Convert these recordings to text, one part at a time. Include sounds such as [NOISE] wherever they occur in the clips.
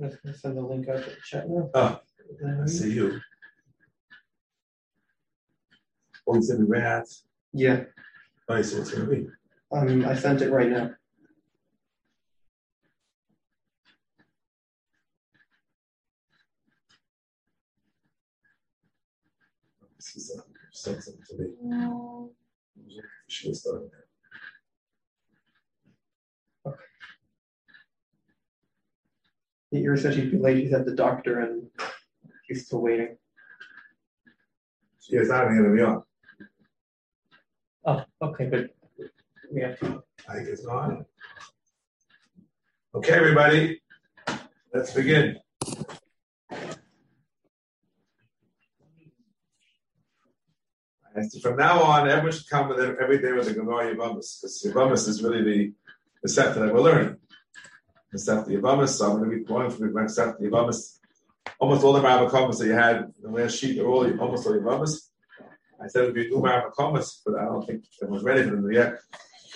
I'm just gonna send the link out to the chat now. Oh, I see you. Oh, you sent me rats. Yeah, Oh, you said it's gonna be. um, I sent it right now. Said sent something to me. She was starting. Ira said she'd be late. She's at the doctor and she's still waiting. She is not even gonna be on. Oh, okay, but we have to. I guess not. Okay, everybody, let's begin. And from now on, everyone should come with it every day with a Gemara Yavamas, because Yavamas is really the, the set that we're learning. The the Yavamas, so I'm going to be going from the the Yavamas. Almost all the Mareh Mekomos that you had in the last sheet are all almost all Yavamas. I said it would be a new Mareh Mekomos, but I don't think everyone's ready for them yet.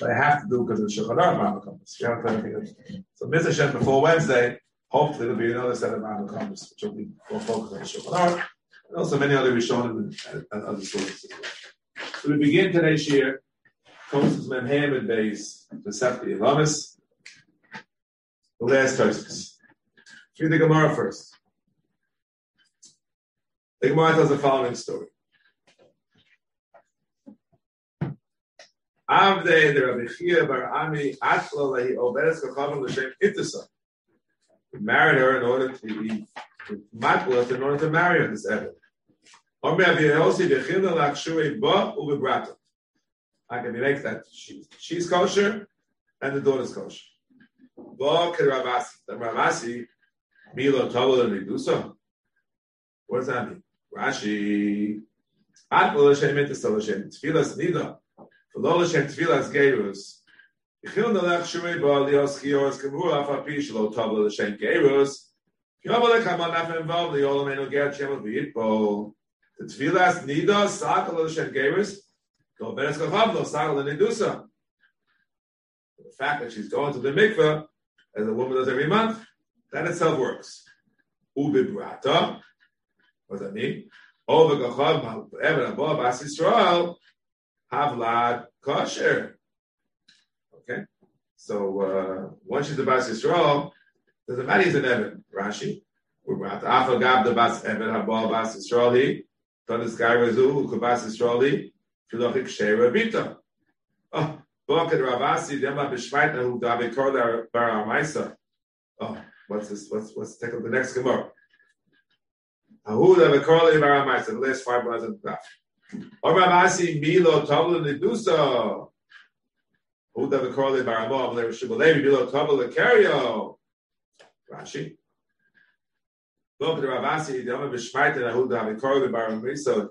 But I have to do because of Shulchan Aruch else. So Mr. Before Wednesday, hopefully there'll be another set of Mareh Mekomos, which will be more focused on Shulchan Aruch. And also many other Rishonim and, other sources as well. So we begin today's year, Kosis Memhem and Beis, the Septi Ilamis, the last Tosis. Read the Gemara first. The Gemara tells the following story. Avde the Rabbi Chiya Bar Ami Atla Lehi Obedes Kachavim L'Shem Ittisa. He married her in order to be Matlas in order to marry her this Evan. I can make that she, she's kosher and the daughter's kosher. Ravasi. The Ravasi, Milo Tavol and Redusa. What does that mean? Rashi. At lo Hashem et esol Hashem. Tfilas nida. V'lo Hashem tfilas gerus. Yichil nalach shumei ba lios chiyos kemru af api shelo Tavol Hashem gerus. Yobole kamal nafem vav li'olam ger. The tefillas nida sakal l'shem geris go beres kachavno sakal l'nidusa. The fact that she's going to the mikveh, as a woman does every month, that itself works. Ubi brata? what does that mean? Over gachav ma'ever above as Yisrael havlad kosher. Okay, so uh, once she's the bas Yisrael, doesn't matter he's an Evan. Rashi, We're about Ubibrata afagav the bas Evan above bas Yisrael he. Tonis Garazu Kubas Yisraeli, Filochik Shera Bita. Oh, Boket Ravasi Dema B'Shvaitna Hu David Korda Bar Amaisa. Oh, what's this? What's what's take up the next Gemara? Ahu David Korda Bar Amaisa. The last five lines of the graph. Or oh, Ramasi Milo Tabla Nedusa. Who the Korle Baramo, Amler Shibolevi, Milo Tabla Cario. Rashi. Look at Ravasi, the Bishmaita, and who the Korle Baramo, so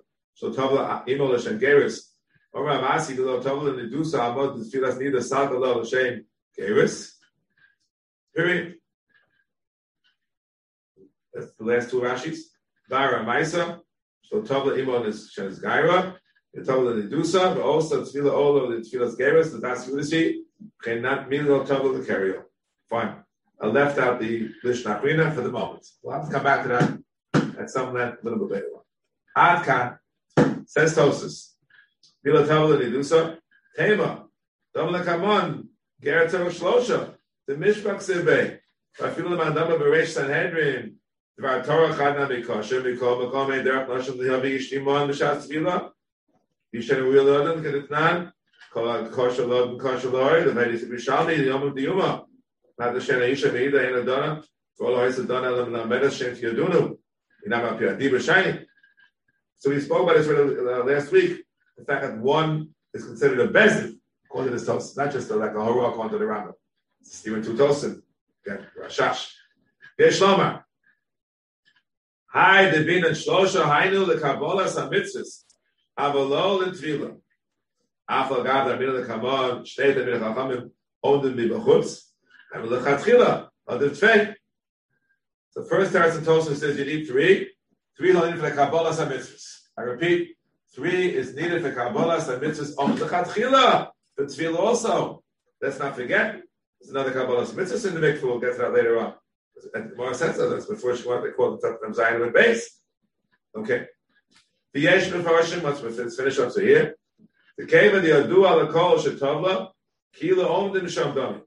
Imolish and Geris. Or Nedusa, Amod, the Filas Nida, Sata Lo, Hashem, Geris. Period. That's the last two Rashis. Bara Maisa. So Tavla Imon is Shes Gaira, the Tavla Nedusa, but also Tfila Olo, the Tfilas Gairas, the Das Yudishi, cannot Milo Tavla the. Fine. I left out the Lishnachrina for the moment. We'll have to come back to that at some length a little bit later. Adka says Tosis. Mila Tavla Nidusa. Tema. Damla Kamon. Geratel Shlosha. The Mishpak Sibbe. Rafilu Mandama Beresh Sanhedrin. Dvar Torah Chadna Mikosher. Mikol Makom Eiderach Noshim Lihavi Yishtimon Mishas Tvila. Yishen Wheel Odin Kedetnan. Kol Kosher Lod Kosher Lord. The Vedis Bishalmi. The Yom of the Yuma. So we spoke about this uh, last week. The fact that one is considered a bezin according to the Tosin, not just a, like a horua according to the Rambam. Stephen even two Tosin. Again, Rashash. Hi, the bin and shlosha the kabbalah samitzvus avalol and tvila. Afal gav bin the kabbalah shtei the bin chachamim and l'chatchila of the tfei. The first Teretz and says you need three. Three are needed for the Kabbalah mitzvahs. I repeat, three is needed for Kabbalah mitzvahs of the Chatchila. The Tefillah also. Let's not forget. There's another Kabbalah mitzvahs in the mikvah. We'll get to that later on. And more sense of this before she wanted to call the Tatam Zion with base. Okay. The Yesh Mefarshim, let's finish up so here. The cave of the Adu ala Kol Shetavla, Kila Omdin Shamdami.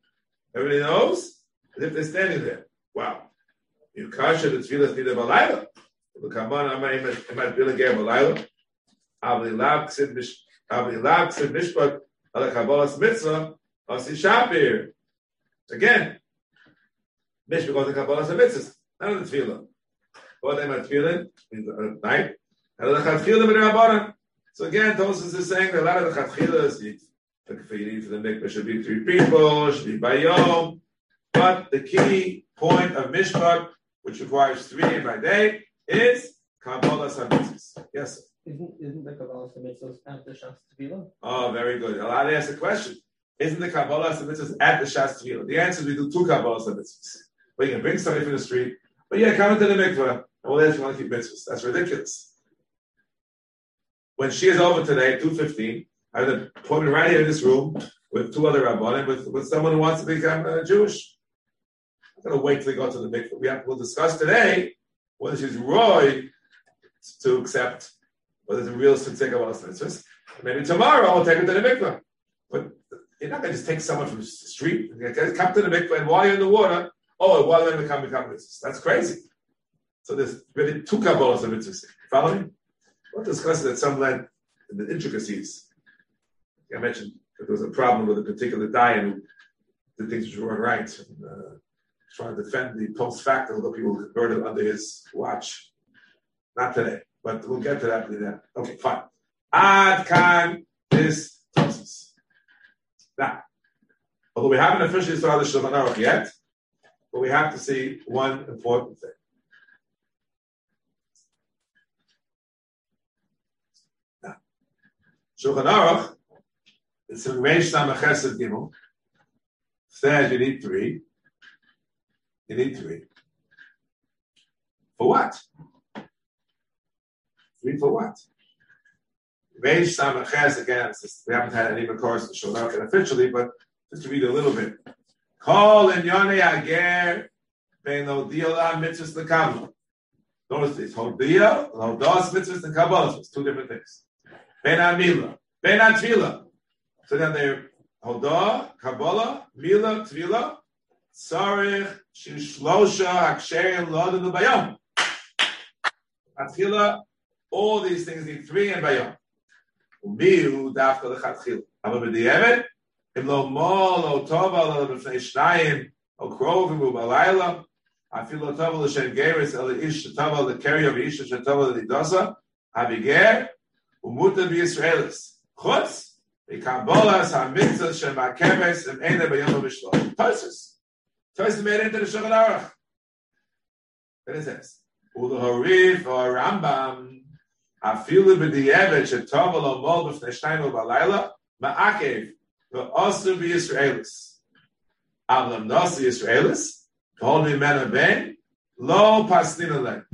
Everybody knows? As if they're standing there. Wow. You kasha the tefillah needed balayla. The kaman amay emat bila ger balayla. Avli lab ksid mish avli lab ksid mishpat ala kabbalas mitzvah asi shapir. Again, mishpat goes to kabbalas mitzvah. None of the tefillah. What they might feel it at night. And the chatchilah So again, Tosus is saying that a lot of the chatchilas, you need for the mikveh should be three people, should be bayom. But the key point of mishpat which requires three by day, is Kabbalah Samitzis. Yes. Isn't, isn't the Kabbalah Samitzis at the Shas Tvila? Oh, very good. I'll ask a question. Isn't the Kabbalah Samitzis at the Shas Tvila? The answer is we do two Kabbalah Samitzis. We can bring somebody from the street, but yeah, come into the mikveh, and we'll ask you want to keep mitzvahs. That's ridiculous. When she is over today, 2.15, Have an appointment right here in this room with two other rabbanim, with, with someone who wants to become uh, Jewish I'm going to wait till they go to the mikveh. We have, we'll discuss today whether she's roy to accept whether it's a real sincere Kabbalah mitzvahs. Maybe tomorrow I'll take her to the mikveh. But you're not going to just take someone from the street, and come to the mikveh, and while you're in the water, oh, while they're become become mitzvahs. That's crazy. So there's really two Kabbalahs of mitzvahs. Follow me? We'll discuss it at some length the intricacies. I mentioned that there was a problem with a particular diet who did things which weren't right. And, uh, trying to defend the post facto, although people converted under his watch. Not today, but we'll get to that later. Okay, fine. Ad kan is Tosis. Now, although we haven't officially started the Shulchan Aruch yet, but we have to see one important thing. Now, Shulchan Aruch, it's in Reish Samachesed Gimel, says you need three. You need three. For what? Three for what? Reish Samachas again. We haven't had any course to up officially, but just to read a little bit. Call in Yone Ager Ben Odila Mitzvahs Lekabla. Notice this. Hodia, Hodas Mitzvahs and Kabbalah. It's two different things. Ben Amila, Ben Atvila. So then they're Hodah, Kabbalah, Mila, Tvila, Sarich Shishlosha Aksherim Lodin Bayom. Atchila, all these things need three and Bayom. Umiu dafka lechatchil. Aber b'di'emet, im lo mo lo tova lo b'fnei shnayim, o krovim u balayla, afil lo tova l'shem geris el ish tova l'keri of ish shetova l'didosa, habiger, umuta b'Yisraelis. Chutz, Ikabolas ha-mitzvah shem ha-keves im ene b'yom ha-mishlo. Tosis. Toys made into the Shulchan Aruch. What is this? Ulu Harif or Rambam. Afilu b'di'evet shetovel o mol b'fnei shnayim b'alayla ma'akev v'osu b'Yisraelis. Avlam nosi Yisraelis kol mimena ben lo pasnina len.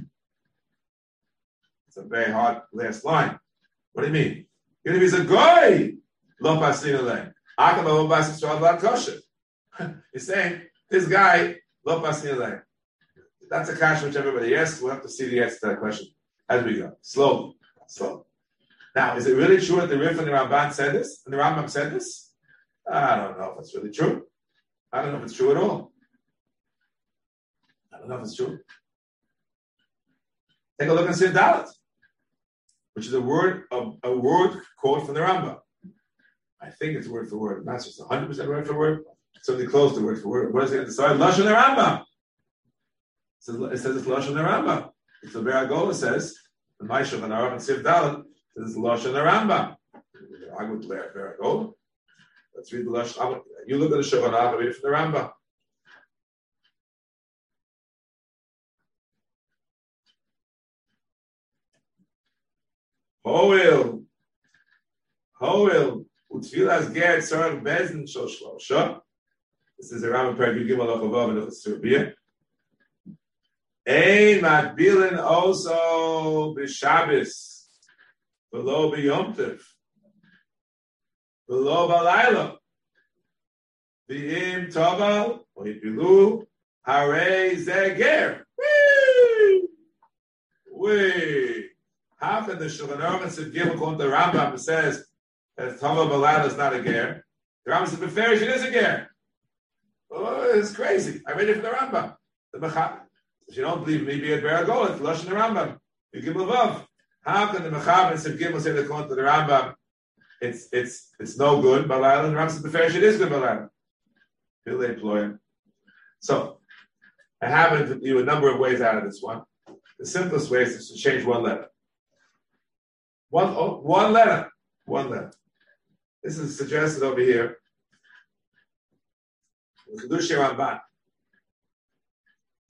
It's a very hard last line. What do you mean? Even if he's a guy, [LAUGHS] He's saying this guy. That's a question which everybody asks. We'll have to see the answer to that question as we go. Slowly. Slowly. Now, is it really true that the Rif and the Ramban said this? And the Rambam said this? I don't know if it's really true. I don't know if it's true at all. I don't know if it's true. Take a look at Sif Dalit, which is a word, a, a word quote from the Rambam. I think it's word for word, not just 100% word for word, something close to word for word. What is it? Sorry, Lashon Rambam. It says, it says it's Lashon Rambam. So Be'er HaGolah says, the Maishav and Arav and Siv Dalit says Lashon Rambam. I would Be'er HaGolah. Let's read the Lashon. You look at the Shulchan Aruch, read it from the Rambam. Hoil, Hoil, Utfilas Shlosha. This is a Rambam Perek Gimel Achavav and Serbia. Ein Magbilin also b'Shabbos, below b'Yom Tov, below b'Layla, v'im Toval, or Yipilu, Hare Zeger. How can the Shulchan Aruch said Gimel according Rambam says that Toval b'Layla is not a ger? The Rambam says Beferish it is a ger. Oh, it's crazy. I read it from the Rambam. The Mechab. If you don't believe me, be at Beragol, it's Lashon the Rambam. You give Lavav. How can the Mechab and Sif Gimel say the to the Rambam? It's it's it's no good, but the Rambam says Beferish it is good, they employ him. So I have you a number of ways out of this one. The simplest way is to change one letter. One, oh, one letter. One letter. This is suggested over here. Chiddushei Ramban.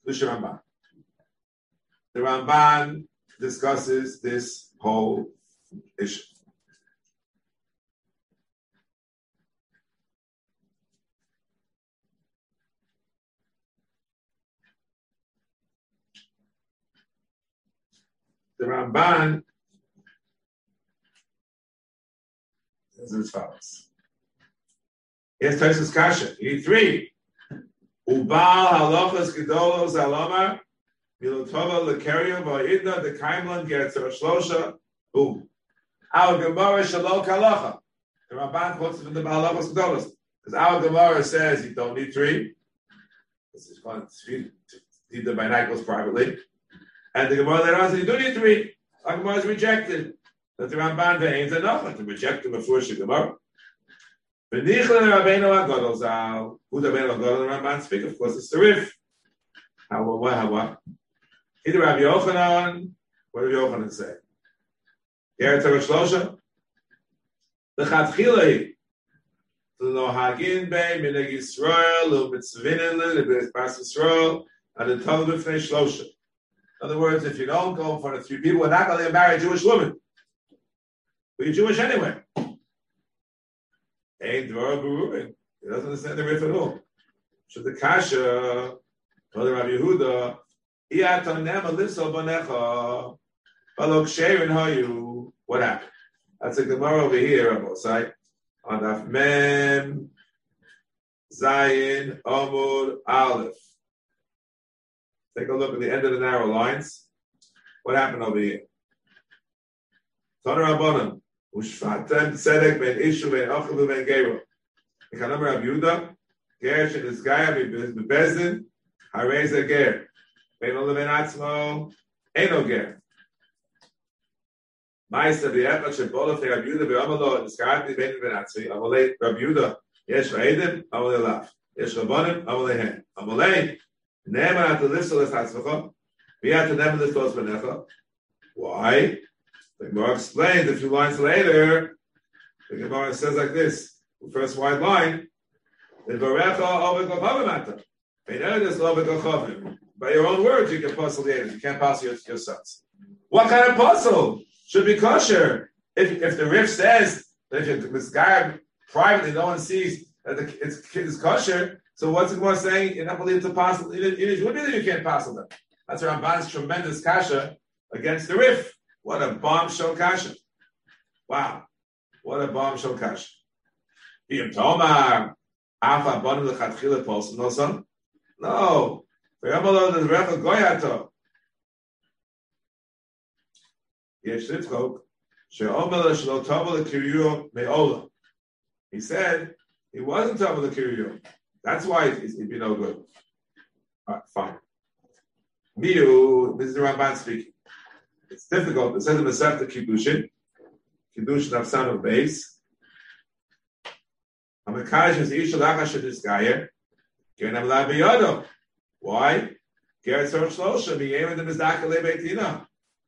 Chiddushei Ramban. The Ramban discusses this whole issue. The Ramban is as follows. Here's Tosus Kasha. You need three. Ubal halachas gedolos alomar milotova lekeria va'idna the kaimlan gets shlosha. Boom. Our Gemara shalom kalacha. The Ramban quotes from the halachas gedolos because our Gemara says you don't need three. This is called by night goes privately. And the Gemara later on says you do need three. Our Gemara is rejected. That the Ramban veins enough to reject the Mefurish Gemara. V'nichlin Rabbeinu HaGadol Zal. Who the Rabbeinu HaGadol Ramban speak? Of course, it's the Rif. How, what, how, what? Either Rabbi Yochanan, what did Yochanan say? Eretz HaRashlosha? The Chatchilei. The Nohagin Bei Mineg Yisrael, U'mitzvinin Li, Bas Yisrael, and the Tov B'fnei Shlosha. In other words, if you don't go for the three people, we're not going to marry a Jewish woman. But you're Jewish anyway. Berurin. He doesn't understand the Rif at all. So the Kasha, Brother Rabbi Yehuda. What happened? That's a Gemara over here, Rabbi Osai. On Daf Mem, Zayin, Omud, Aleph. Take a look at the end of the narrow lines. What happened over here? Tana Rabbanim. ושפטם צדק בין איש ובין אוכל ובין גרו. כנאמר רב יהודה, גר שנסגר בבזדין, הרי זה גר. בינו לבין עצמו, אינו גר. מה יעשה ביחד שבוא לפני רב יהודה ואומר לו, נזכרתי בין לבין עצמי, אבל רב יהודה, יש רעידים, אבל אליו. יש רבונים, אבל להם. אבל להם, נאמר אתה לפסול את עצמך, ואתה נאמר לפסול את בניך. Why? The Gemara explains a few lines later. The Gemara says like this: the first white line, By your own words, you can puzzle the You can't puzzle your, your sons. What kind of puzzle should be kosher? If, if the Rif says that if this guy privately, no one sees that the it's, it's kosher, so what's the Gemara saying? You're not believing to puzzle. It is would be that you can't puzzle them. That's Ramban's tremendous kasha against the Rif. What a bombshell kasha. Wow. What a bombshell kasha. No. He said, he wasn't Tova L'Kiriyo. That's why it'd be no good. All right, fine. Miu, this is the Ramban speaking. It's difficult. It says in the Masechta Kiddushin, Kiddushin Nafsan of base. Hamakash is Isha Lachash Disgayer. Gen Am La Biyodo. Why? Geretz Tor Shlosha Biyem the Mizdakale Beitina.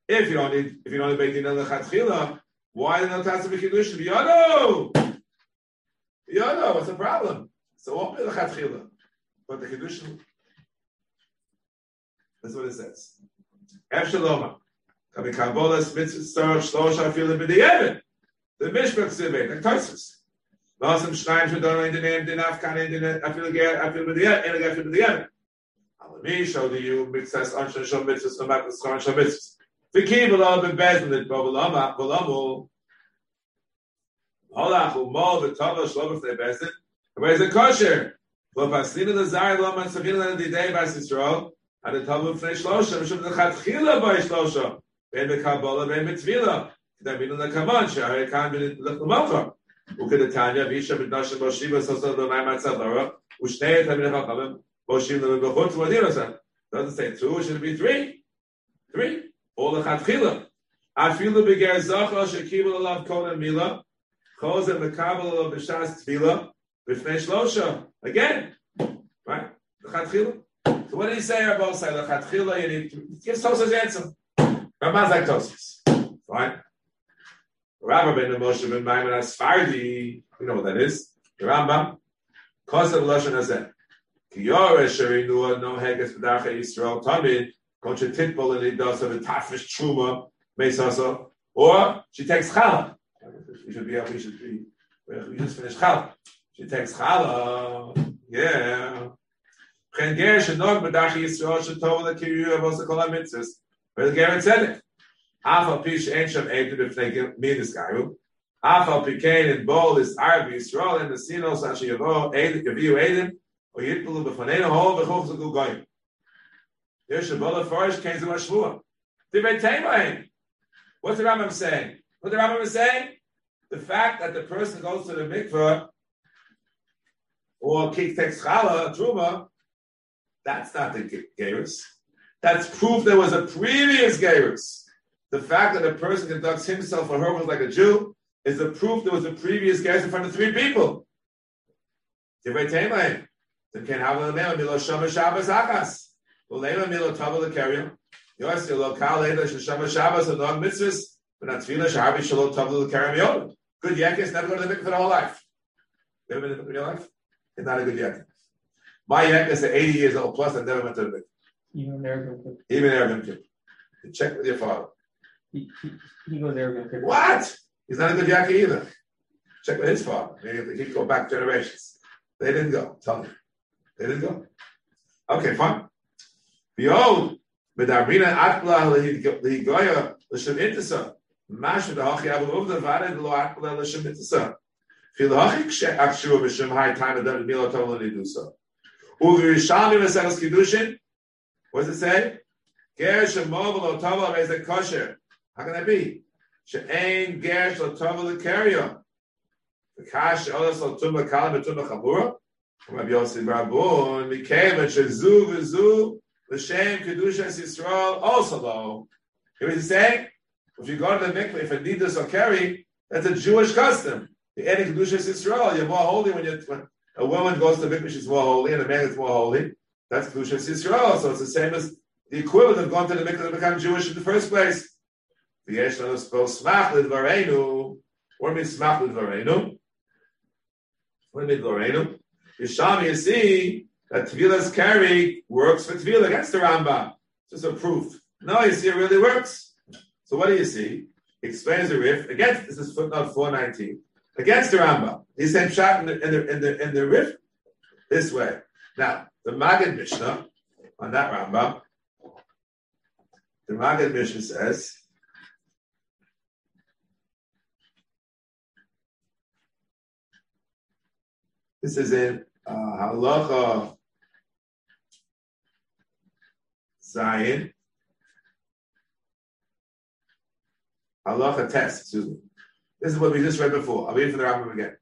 If you don't need, if you don't need Beitina Lechatchila, why the Notatsu Kiddushin Biyodo? Biyodo, what's the problem? So what be Lechatchila? But the Kiddushin. That's what it says. Evshaloma. Kabbalas mitzvah shlosha afilu b'di'evin. The Mishpach Sivit, like Tosus. Lasem Shnaim Shadon in the name din Afkan in the afilu ger afilu b'di'evin in the afilu b'di'evin. Me show to you mitzvahs anshan shom mitzvahs no matter schon shom mitzvahs. V'kiv lo bebezin it bovelama bolamu. Holach umo v'tova shlo b'fnei bezin. Where's the kosher? Lo paslina l'zar lo man savina l'didei bas Yisrael. And the tova b'fnei shlosha. Mishum l'chatchila b'ay shlosha. Ben b'kabbalah ben b'tvila. Kedai binu l'kaman. Shehari kan bin l'chumokha. וכדתניא, ואישה בנשם בושיבה סוסו במים מהצדרה, ושני תלמידי חכמים, בושים them בחוץ ומדיר אותם. Doesn't say two, it should be three. Three. All לכתחילה. אפילו בגר זכר שקיבל עליו קודם מילה, חוזר מקבל עליו בש"ס תפילה, בפני שלושה. Again. Right? לכתחילה. So what did he say on both sides? לכתחילה, you need to give Tosa's answer. Ramaz like Tosa's. Fine. Rabbi ben Moshe ben Maimon Asfardi, you know what that is. The Rambam, Kosev Lashon Hazeh. Ki Yore Sherinu no Heges B'Darcha Yisrael Tamid, Kon she titbol in Idos of a Tafish Truma, Meisasa, or she takes Chala. We should be, we should be, we just finished Chala. She takes Chala, uh, yeah. Chen Ger Shenog B'Darcha Yisrael Shetov L'Kiriyu Avos Kol HaMitzvahs. Where the Gemara said it. Afa pish ancient b'fnei midas pikein bol is Arab Yisrael the sinos asher yavo edu yaviu edim or yitpulu b'faneinu hol v'chof zugu goyim. There shabola farish kain zima shvua. Dibet teimayim. What's the Rambam saying? What the Rambam is saying? The fact that the person goes to the mikveh or kik takes chala truma, that's not the gerus. That's proof there was a previous gerus. The fact that a person conducts himself or herself like a Jew is the proof there was a previous guest in front of three people. Good yakis never go to the mikvah for the whole life. You ever been to the mikvah in your life? It's not a good yakis. My yakis is 80 years old plus and never went to the mikvah. Even they're Even they're to Check with your father. He, he, he goes arrogant. What? He's not a good Yankee either. Check with his father. He they go back generations. They didn't go. Tell me. They didn't go. Okay, fine. Behold, Medarmina Akla Ligoya Lashim Intisa. Masha the Hachi Abu Uvda Vada Lo Akla Lashim Intisa. the Hachi Akshu Mishim High Time of Milo Tomlin Idusa. Uvi Shami Vesagas Kedushin. What does it say? Ger shemovel tava is a kosher. How can that be? She'ain ger shotavel The Kash olas lotuma kalam betuma chamura. Rabbi Yossi Rabun and shezu v'zu l'shem is Yisrael also lo. Here he's saying, if you go to the mikveh, if a nidus or carry, that's a Jewish custom. The end of kedusha kedushas Yisrael. You're more holy when, you when a woman goes to the mikveh, she's more holy, and a man is more holy. That's Kedushas Yisrael. So it's the same as the equivalent of going to the mikveh to become Jewish in the first place. V'yesh lanu smach lidvarenu. What means smach lidvarenu? What means lidvarenu? Yisham, you see that Tevila's carry works for Tevila against the Rambam. Just a proof. No, you see, it really works. So what do you see? He explains the Rif against. This is footnote four nineteen against the Rambam. He's saying shot in the in the in the, in the Rif this way. Now the Maggid Mishnah on that Rambam, the Maggid Mishnah says, This is in uh, Halacha Zion. Halacha test, excuse me. This is what we just read before. I'll read for the Rambam again.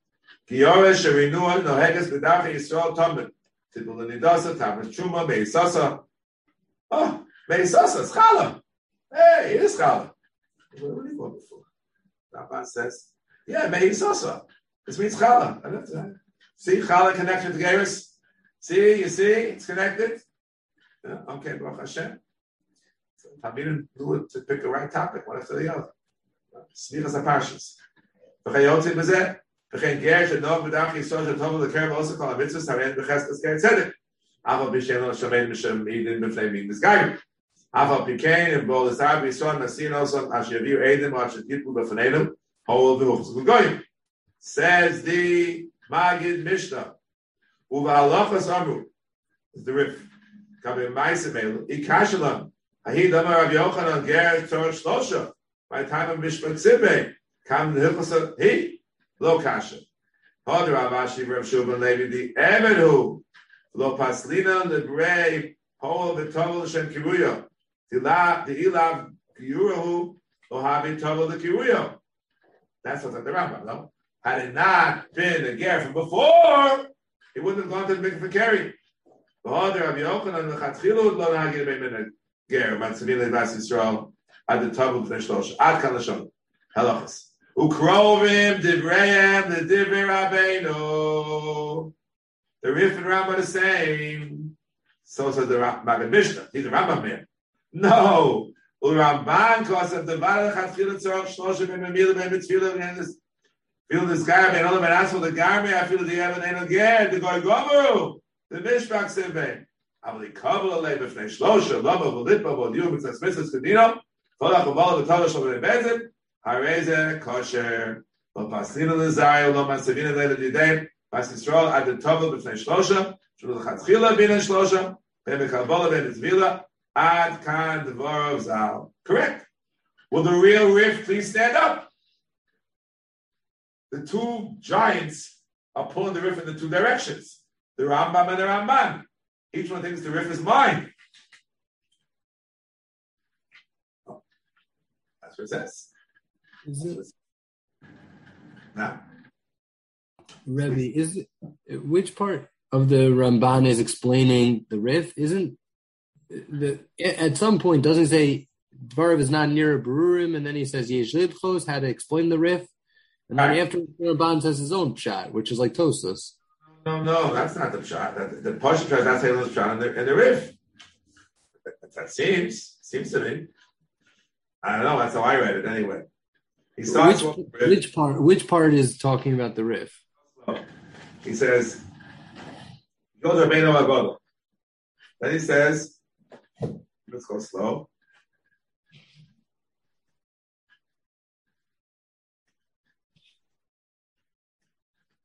Giyore sherinua noheges b'dachi Yisrael. Tibul nidasa tamas truma meisasa. Oh, ah, meisasa, chala. Hey, it is chala. What are you going before? Rabban says, yeah, meisasa. This means that. See, Chala connection to Geras. See, you see, it's connected. Yeah, okay, Baruch Hashem. Didn't do it to pick the right topic, one after the other. Smichas HaParshas. V'chayotzi b'zeh, v'chein ger shenov b'dach yisod shetov l'kerem also kol ha-mitzvahs haren b'cheskas ger tzedek. Aval b'shem lo shamein b'shem idin b'fnei min b'zgayim. Aval b'kein and bol esar b'yisod nasin also asher yaviu edim asher yitbu b'fneinu hol v'huchz v'goyim. Says the Magid Mishnah. Halachas amru. Is the Rif. Kabe Meisemel, Ikashalam, Ahi Damar Rav Yochanan Ger Torah Shlosha, by time of Mishpat Sibbe, Kam Hilchasa, he, Lo Kasha. Hod Rav Ashi Rav Shubin Levi, the Emedu, Lo Paslina, the Brei, Hol V'Tovol Hashem Kiruya, the Ilav Kiyurahu, Lo Havi Tovol the Kiruya. That's what's at the Rambam, no? Had it not been a ger from before, he wouldn't have gone to the mikveh carry. V'hoder Rabbi Yochanan l'chatchilu lo nagir b'min ger matzavin le'das Yisrael ad the tabu b'nei shlosh ad kan l'shon halachas ukrovim divreim the divrei rabbeinu. The Rif and Rambam are the same. So says the Maggid Mishnah. He's a Rambam man. No. Uramban kos of the Vada Chatchilu tzorach shloshim b'memilim b'mitzvilim and this feel this guy, man, all the man for the garme, I feel the heaven and again, the goy gomu, the mishpak sivbe. אבל יקבל עלי בפני שלושה, למה וליטבה ועודיעו מצד סמיסס קדינו, כל החובל ותולה שלו בבזת, Hareze kosher. Lo pasina lezai, lo masavina lele didei. Bas Yisrael ad the tovel b'fnei shlosha. Shulu l'chatchila b'nei shlosha. B'nei kabbalah b'nei tzvila. Ad kan dvorov zal. Correct. Will the real rift please stand up? The two giants are pulling the rift in the two directions. The Rambam and the Ramban. Each one thinks the rift is mine. That's what it says. Is it, Rebbe, is it, which part of the Ramban is explaining the Rif? Isn't the at some point doesn't say Dvarav is not near a Barurim, and then he says Yesh Lidchos had to explain the Rif, and then Right. after the Ramban says his own shot, which is like Tosus. no, no, that's not the shot. That, the Pasha tries not saying the shot in the, in the Rif. That, that seems, seems to me. I don't know. That's how I read it anyway. He starts Which, which part? Which part is talking about the Rif? He says, "Go to Rabbeinu Agodo." Then he says, "Let's go slow."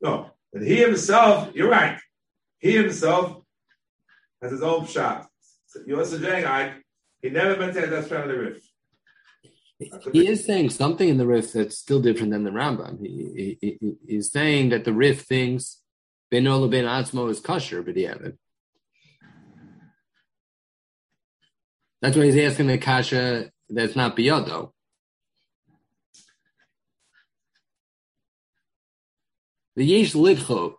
No, but he himself, you're right. He himself has his own shot. So you're suggesting I he never meant to have that strand of the Rif. He is saying something in the Rif that's still different than the Rambam. He, he, he he's saying that the Rif thinks Ben Ola Ben Atzmo is kosher, but he haven't. That's why he's asking the kasha that's not biyado. The yesh lidchok,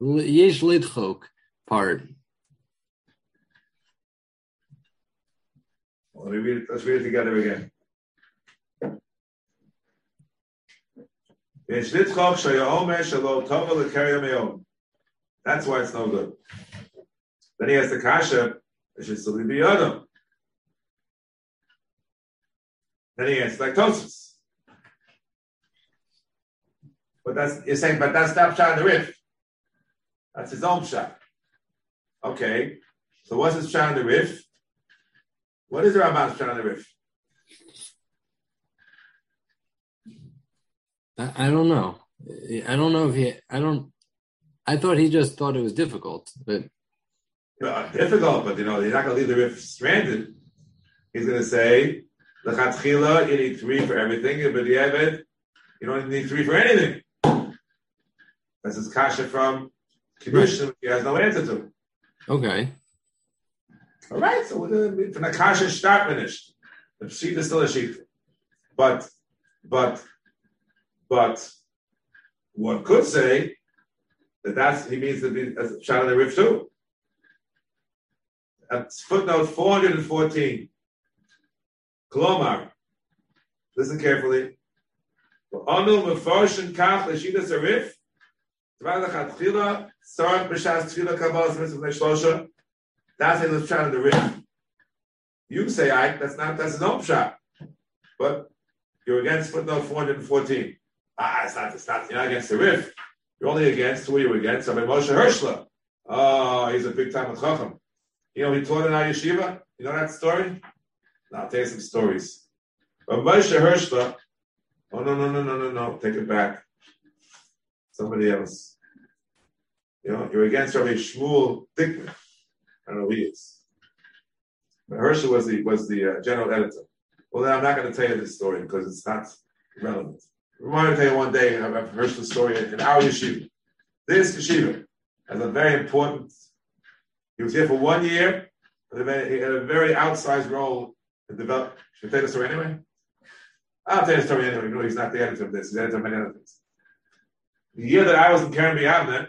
yesh lidchok part. Let's read it together again. That's why it's no good. Then he has the kasha, it should still be other. Then he has lactosis. But that's you're saying, but that's not shot in the Rif. That's his own shot. Okay. So what's his shot in the Rif? What is the Ramban's shot in the Rif? I, I don't know. I don't know if he. I don't. I thought he just thought it was difficult, but Uh, difficult, but you know, he's not going to leave the Rif stranded. He's going to say, L'chatchila, you need three for everything, but the Eved, you don't need three for anything. That's his kasha from Kiddushin, he has no answer to. okay. All right, so we're going to from the kasha start finished. The sheet is still a sheet. But, but, but, one could say that that's, he means to be a shot in the Rif too. At footnote 414. Klomar. Listen carefully. Anu meforshen kach l'shidas arif. Tvar lechatchila. Start b'shas tchila kabbalah mitzvah b'nei shlosha. That's how it's trying to the Rif. You say, I, that's not, that's no shot. But you're against footnote 414. Ah, it's not, it's not, you're not against the Rif. You're only against, who you're you against? I mean, Moshe Hershler. Oh, he's a big time chacham. You know, he taught in our yeshiva. You know that story? Now, I'll tell you some stories. But Moshe Hershler, oh, no, no, no, no, no, no, take it back. Somebody else. You know, you're against Rabbi Shmuel Dickman. I don't know who he is. Herschel was the was the uh, general editor. Well, then I'm not going to tell you this story because it's not relevant. I want to tell you one day about Herschel's story in our yeshiva. This yeshiva has a very important. He was here for one year. But he had a very outsized role to develop. Should I tell the story anyway? I'll tell the story anyway. Know, he's not the editor of this. He's the editor of many other things. The year that I was in Kerem B'Yavneh,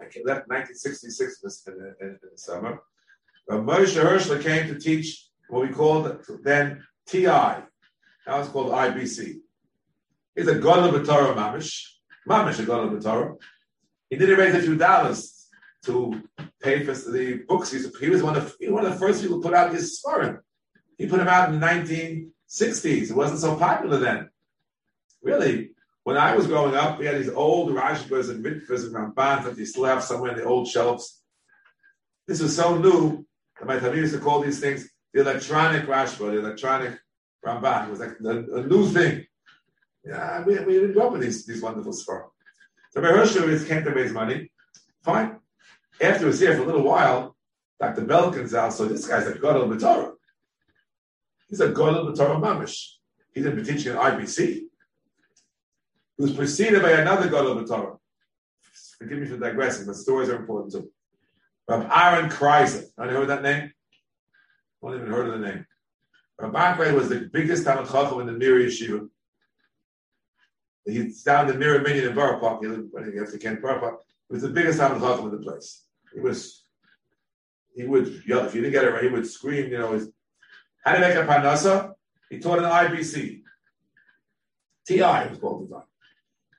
I left 1966 in the, in, in the summer. But Moshe Hershler came to teach what we called then TI. Now it's called IBC. He's a God of the Torah Mamish. Mamish, a God of the Torah. He didn't raise a few dollars to pay for the books. He was one of, one of the first people to put out his Svarim. He put them out in the 1960s. It wasn't so popular then. Really, when I was growing up, we had these old Rashbas and Mitvas and Rambans that you still have somewhere in the old shelves. This was so new that my Talmud used to call these things the electronic Rashba, the electronic Ramban. It was like a, a new thing. Yeah, we, we didn't grow up with these, these wonderful Sfarim. So my Hershowitz came to raise money. Fine. After he was here for a little while, Dr. Belkin's out, so this guy's a God of the Torah. He's a God of the Torah Mamish. He didn't be teaching at IBC. He was preceded by another God of the Torah. Forgive me for digressing, but stories are important too. Rabbi Aaron Kreiser. Anyone heard that name? I haven't even heard of the name. Rabbi Aaron was the biggest Talmud Chacham in the Mir Yeshiva. He's down the Mir Minyan in Borough Park. He lived to Kent Borough Park. He was the biggest Chacham in the place. He was, he would yell, if you didn't get it right, he would scream, you know, his, how to make a panasa? He taught in IBC. TI was called the time.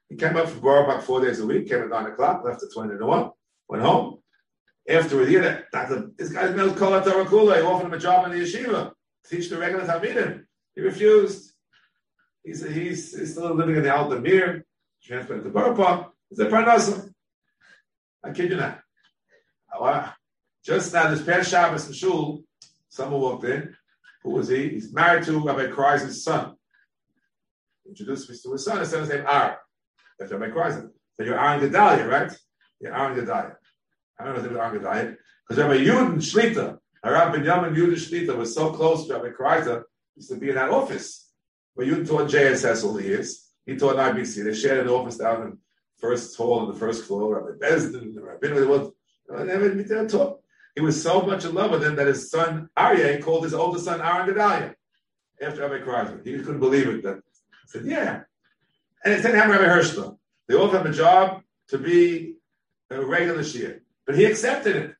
He came up from Borough Park four days a week, came at 9 o'clock, left at 20 to 1, went home. After a year, Dr. this guy's Kol Torah Kula. He offered him a job in the yeshiva teach the regular Talmidim. He refused. He's, he's, he's still living in the Alta Mir, transferred to Borough He's a Parnasa. I kid you not. Just now, this past Shabbos in Shul, someone walked in. Who was he? He's married to Rabbi Kreiser's son. He introduced me to his son. His son is named. That's Rabbi Kreiser. So you're Aaron Gedalia, right? You're Aaron Gedalia. I don't know if it was Aaron Gedalia. Because Rabbi Yudin Shlita, Rabbi Binyamin Yudin Shlita was so close to Rabbi Kreiser, used to be in that office. But you taught JSS all the years. He taught IBC. They shared an office down in first hall on the first floor. Rabbi Bezdin, Rabbi was, never, taught. He was so much in love with him that his son Aryeh called his older son Aaron Gedalia after Rabbi Kreiser. He couldn't believe it. That I said, yeah. And it said, Rabbi Hershler. They all have a job to be a regular Shia. But he accepted it.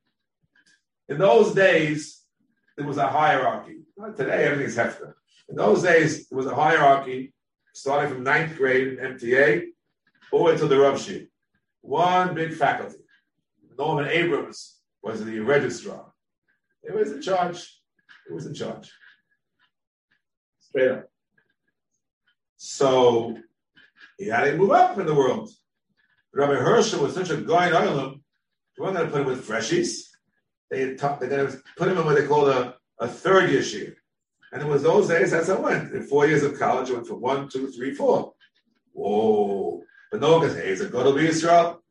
In those days, there was a hierarchy. Not today, everything's hefty. In those days, it was a hierarchy starting from ninth grade in MTA all the way to the Rav Shia. One big faculty. Norman Abrams was the registrar. He was in charge. He was in charge. Straight up. So he had to move up in the world. Rabbi Herschel was such a guy in Ireland, they going to put him with freshies. They going to put him in what they call a, a third year shear. And it was those days, as I went. In four years of college, I went from one, two, three, four. Whoa. But no one can say, is it going to be Israel?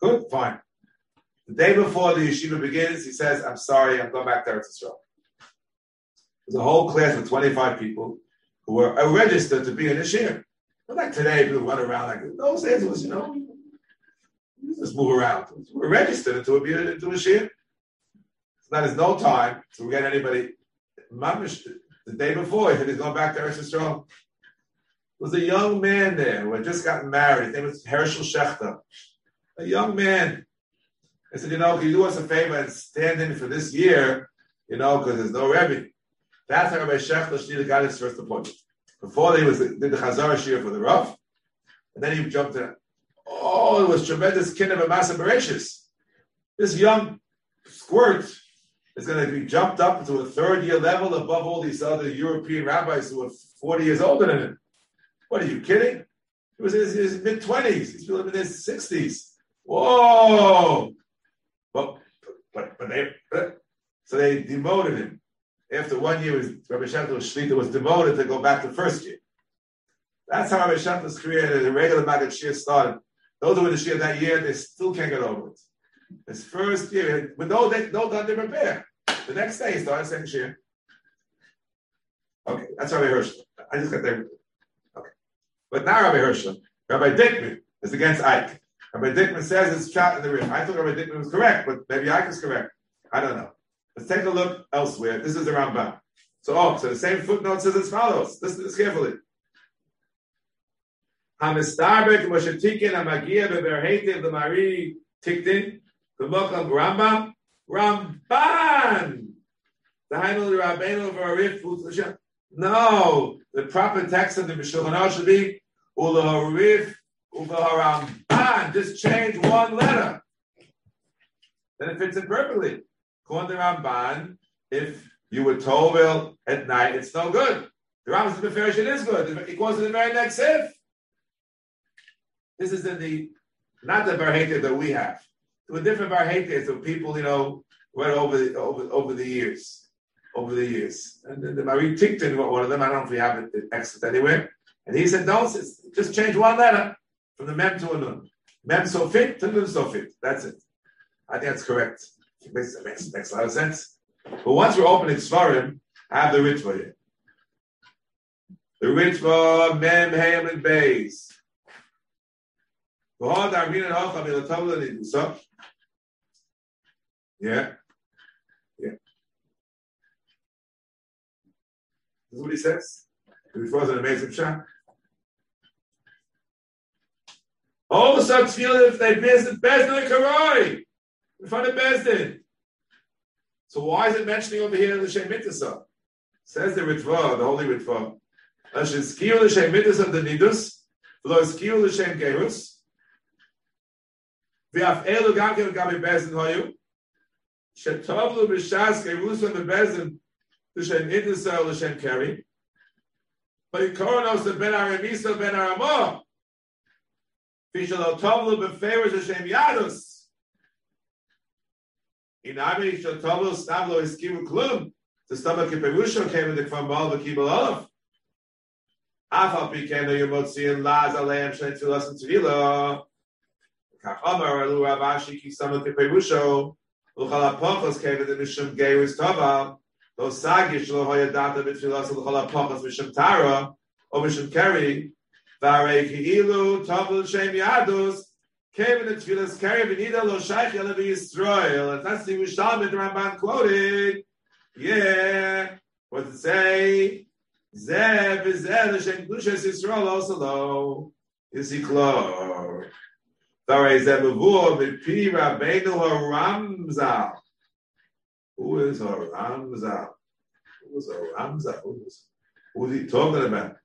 Good, fine. The day before the yeshiva begins, he says, I'm sorry, I'm going back there to Israel. There's a whole class of 25 people who were uh, registered to be in the shir. Not like today, people run around like those days. Was, you know, just move around. We're registered into a into a shir. So now there's no time to get anybody. Mamish, the day before, he said he's going back to Eretz Israel. There was a young man there who had just gotten married. His name was Herschel Schachter. A young man I said, you know, can you do us a favor and stand in for this year, you know, because there's no Rebbe. That's how Rabbi Schachter Shnila got his first appointment. Before he was did the Chazar Shir for the Rav, and then he jumped in. Oh, it was tremendous kind of a massive This young squirt is going to be jumped up to a third year level above all these other European rabbis who are 40 years older than him. What are you kidding? He was in his, his mid 20s. He's living in his 60s. Whoa! But but but they so they demoted him. After one year, Rabbi Shantel Shlita was demoted to go back to first year. That's how Rabbi Shantel's career and the regular Maggid Shir started. Those who were the Shir that year, they still can't get over it. His first year, but no, they, no to prepare. The next day he started saying Shir. Okay, that's Rabbi Hirsch. I just got there. Okay. But now Rabbi Hirsch, Rabbi Dickman is against Ike. Rabbi Dickman says it's shot in the rear. I thought Rabbi Dickman was correct, but maybe Ike is correct. I don't know. Let's take a look elsewhere. This is the Rambam. So, oh, so the same footnote says as follows. Listen to this carefully. Hamistarbek Moshe Tikin Amagia Beberhetiv the Mari Tiktin B'mokam Rambam Ramban the Hainul Rabbeinu Varif No, the proper text of the Mishulchan should be Ulaharif Ulaharamban. Just change one letter. Then it fits in perfectly. According to Ramban, if you were told at night, it's no good. The Rambam's Beferish, it is good. It goes to the very next if. This is in the not the Barheta that we have. To a different Barheta of people, you know, went over the over over the years. Over the years. And then the Marie Tickton one of them, I don't know if we have it exit anywhere. And he said, no, just change one letter from the mem to a nun. Mem so fit to nun so fit. That's it. I think that's correct. It makes, it makes, makes a lot of sense. But once we're opening Svarim, I have the Ritva here. The Ritva, Mem, Ham, and Bays. Yeah. Yeah. That's what he says. It was an amazing shot. All such feel if they visit Bezdin and Karoi, in front of Bezdin. So why is it mentioning over here in the Shem Mitzvah? Says the Ritva, the Holy Ritva, Ashizkiyu l'Shem Mitzvah the Nidus, for those v'lo Ashizkiyu l'Shem Gerus, have elu gam kem gabi Bezdin hoyu, shetovlu b'shas kevusan bebezin l'shem idisel l'shem keri. But koronos ben aramisa ben aramah. Vishal tovlu b'feiros l'shem yadus. In Ami shetovlu stavlo iskivu klum. The stomach of Perusha came in the Kvambal v'kibal olaf. Af al pikeno yomotziin laz aleim shen tzilas and tzvila. Kach Omar alu Ravashi ki stomach of Perusha. Pachas Kevin the Mishum Geirus Tava those Sagish Lo Hoya Data Mitfilas Luchala Pachas Mishum Tara or Mishum Keri. Vare Ki'ilu Tavel Shem Yadus Kevin the Tfilas Keri V'nida Lo Shaykh Yalavi Yisrael and that's the Mishalmit Ramban quoted. Yeah what to say? Zeh v'zeh l'shem Glushas Yisrael also lo. Is he close Sorry, Zebavur, Mipi Rabbeinu Haramza. Who is Haramza? Who is Haramza? Who is, who is he talking about?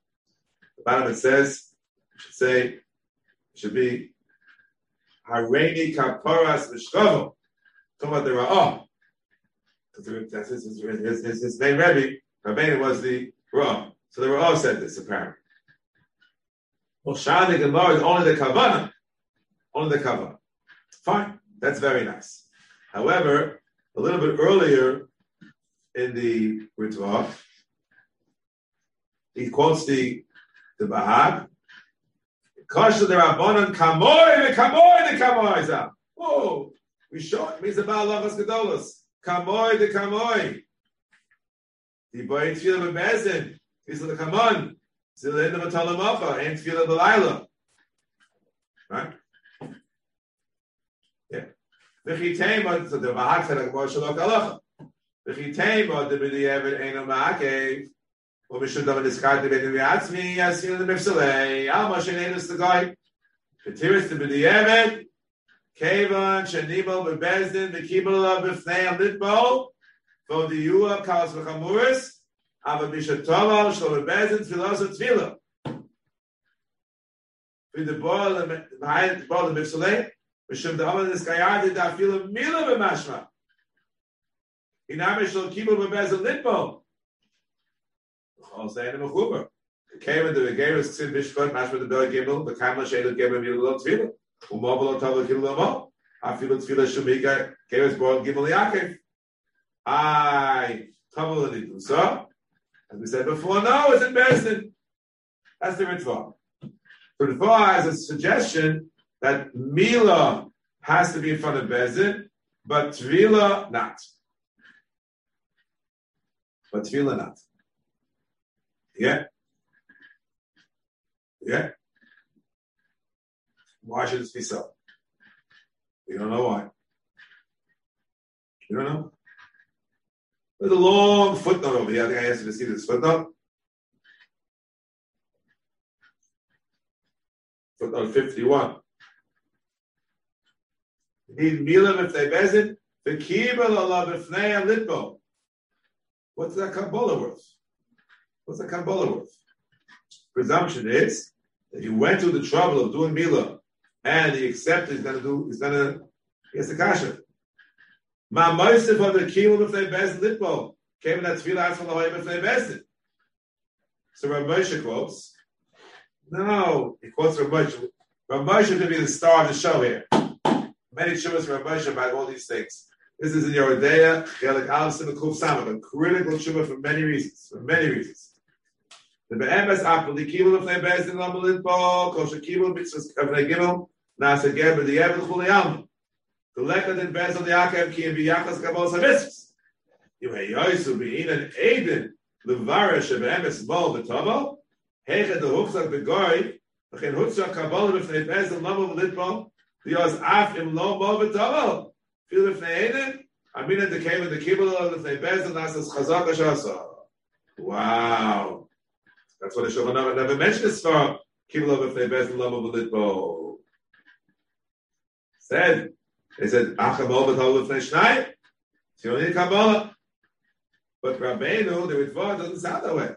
The bottom it says, should say, should be Hareini Kaparas Mishkavo. Talking about the Ra'ah. That's his, his, his, his, his name, Rebbe. Rabbeinu was the Ra'ah. So the Ra'ah said this, apparently. Well, Shani Gemara is only the Kavanah on the cover. Fine, that's very nice. However, a little bit earlier in the Ritva, he quotes the the Bahag. Kasha the Rabbanon Kamoy the Kamoy the Kamoy. Oh, we show it means the Baalavas Gedolos. Kamoy the Kamoy. The boy Tfilah Bebezin. He's the Kamon. Zilin the Matalamafa. Ain't Tfilah Belaila. Right? V'chitema, so the Mahak said, Akbar Shalok Alocha. V'chitema, the B'di Eved Eino Ma'akev, ומשום דבר נזכרתי בין מעצמי, עשינו למפסלי, על מה שנהנס לגוי. ותירס בדיעבד, כיוון שניבל בבזדין וקיבל עליו בפני המטבול, והודיעו כעס וחמורס, אבל בשטובה שלו בבזדין תפילה זו תפילה. ודבור למפסלי, the is mila Bishkot Mashma the Gimel the Kamla Gimel Gimel. So, as we said before, no, it's in Bezdin. That's the Ritva. The Ritva has a suggestion that Mila has to be in front of Bezin, but Tvila not. but tefillah not. Yeah? Yeah? Why should this be so? We don't know why. You don't know? There's a long footnote over here. I think I asked you to see this footnote. Footnote 51. Need milam if they bezit, the kibel Allah b'fnei litbo. What's that Kabbalah worth? What's that Kabbalah worth? Presumption is that he went through the trouble of doing milah and he accepted he's gonna do he's gonna Yes, the kasha. Ma moisef of the kilo if they best litbo came in that tefillah from the way if they best So Rav Moshe quotes. No, he quotes Rav Moshe. Rav Moshe to be the star of the show here. Many shuvas Rav Moshe about all these things. This is in Yoreh De'ah, Gelik Aleph Simon Sama, a critical shuvah for many reasons. For many reasons. The be'emes apel the kibul of best in lamalin bo kol shekibul mitzvahs of they gimel nasa geber the yevel chuli alma. The lekad in bezel the akev ki in biyachas kabol savitzvahs. You may yoisu be in an aiden levara shebe'emes bol b'tovo hechet the huchzak begoy v'chen hutzak kabol b'fnei bezel lamal litbo Dios af im lo feel if they aiden I mean, the came in the kibul of the bezel nasas chazak ashasa. Wow. That's what the Shulchan never mentioned this for. Kibul of the bezel lamal litbo. Said they said, Achamol b'tol l'fnei shnai. So you don't need Kabbalah. But Rabbeinu, the Ritva, doesn't sound that way.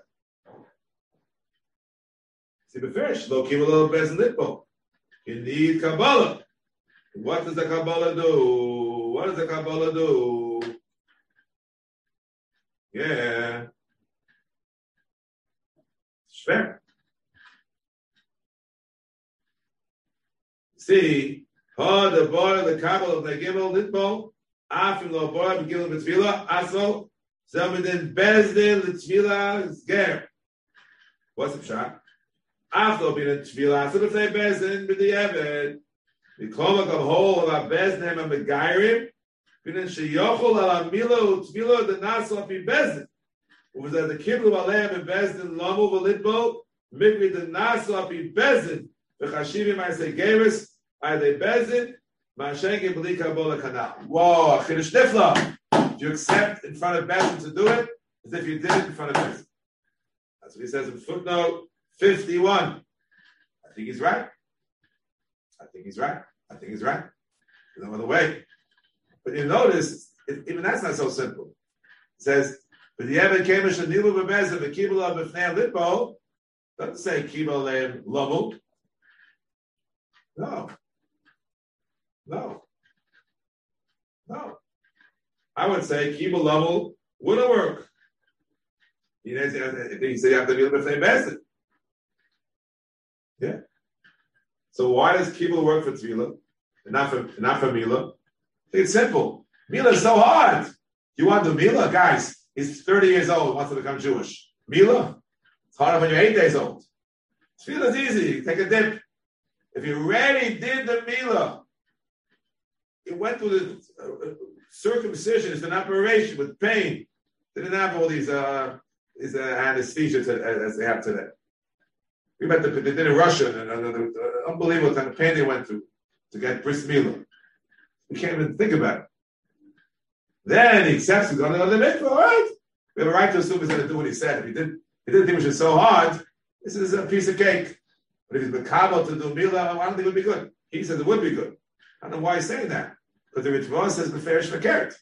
See, first, lo kibul bez litbo. You need Kabbalah. What does the Kabbalah do? What does the Kabbalah do? Yeah. Schwer. See, Ha the boy of the kabel of the gimel litbo afim lo boy the gimel mitzvila aso zelmiden bezdin litzvila ger. What's the shot? After being a tvila, so if they bezdin with the eved, the of whole of a bezdin and begairim, bin in sheyochol ala milo tvila the naso fi bezdin. Was that the kiblu aleim and bezdin lomu v'litbo, mikri the naso fi bezdin, v'chashivim I say gevis, are they bezit? Mashenke b'li kabbalah kanal. Whoa, chiddush nifla. Do you accept in front of Bezin to do it as if you did it in front of Bezin? That's what he says in footnote 51. I think he's right. I think he's right. I think he's right. There's no other way. But you notice, it, even that's not so simple. It says, but the Evan came and Shanilu b'bezin v'kibul of b'fnei litbo, doesn't say leim lomu. No. No. No. I would say a level wouldn't work. He said uh, you have to be able to say best. Yeah. So why does Kibbutz work for Tefillah and not for not for Mila? It's simple. Mila is so hard. You want the Mila, guys? He's 30 years old, wants to become Jewish. Mila, it's harder when you're eight days old. Tefillah is easy. Take a dip. If you already did the Mila, it went through the uh, circumcision. It's an operation with pain. They didn't have all these uh, these uh, as they have today. We met the, they did in Russia, and uh, the, the, unbelievable kind of pain they went through to get bris milah. We can't even think about it. Then he accepts he's going to the mikvah. All right, we have a right to assume he's going to do what he said. If he did, he didn't think it was so hard. This is a piece of cake. But if he's makabel to do milah, I don't think it would be good. He says it would be good. I don't know why he's saying that. But the Ritva says the fair shmekeret.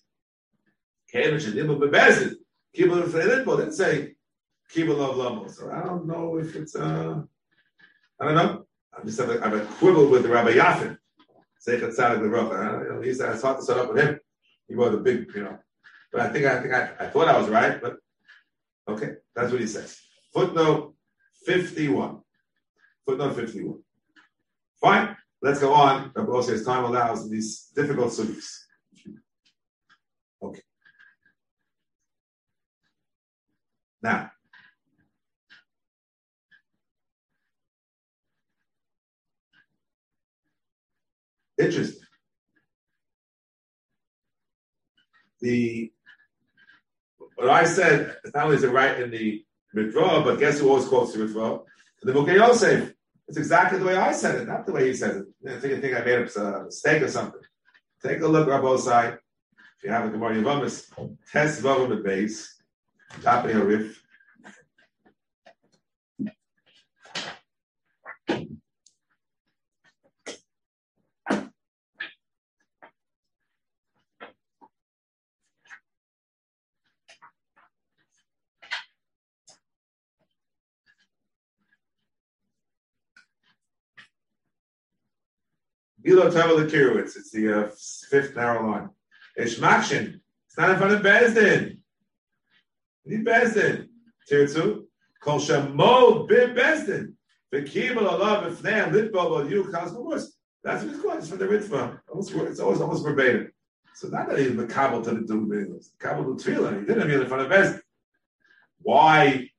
Kevin shedimu bebezin. Kibbul Freilinbo didn't say Kibbul of Lamo. So I don't know if it's, uh, I don't know. I'm just I'm a quibble with Rabbi Yafin. Seichet Tzadik the Rocha. He said, it's hard to set up with him. He wrote a big, you know. But I think, I think I, I thought I was right, but okay, that's what he says. Footnote 51. Footnote 51. Fine. Let's go on. Rabbi says time allows these difficult sugyas. Okay. Now, interesting. The what I said, not only is it right in the mitzvah, but guess who always quotes the mitzvah? The of Yosef. It's exactly the way I said it, not the way he says it. I think, I think I made a mistake or something. Take a look sides. If you have the Gemara Yavamis, test Vavam at base, top of your riff. Bilo Tavel Kirowitz. It's the uh, fifth narrow line. It's Makshin. It's not in front of Bezdin. You need Bezdin. Tirtzu. Kol Shemo Bib Bezdin. V'kibel Allah v'fneim litbo you chaz That's what it's called. It's from the Ritva. It's always almost verbatim. So not that he's the Kabul to the Dumilas. Kabul to Tefillah. He didn't mean in front of Bezdin. Why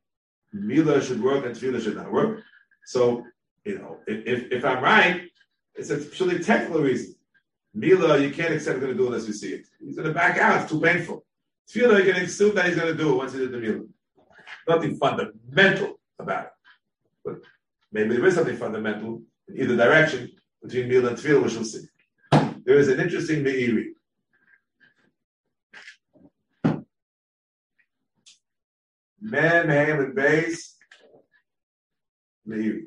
Mila should work and Tefillah should not work? So, you know, if, if I'm right, it's a purely technical reason. Mila, you can't accept going to do unless you see it. He's going to back out. It's too painful. Tefillah, you can assume that he's going to do it once he did the Mila. Nothing fundamental about it. But maybe there is something fundamental in either direction between Mila and Tefillah, which we'll see. There is an interesting Meiri. Man, Ham, and Base. Meiri.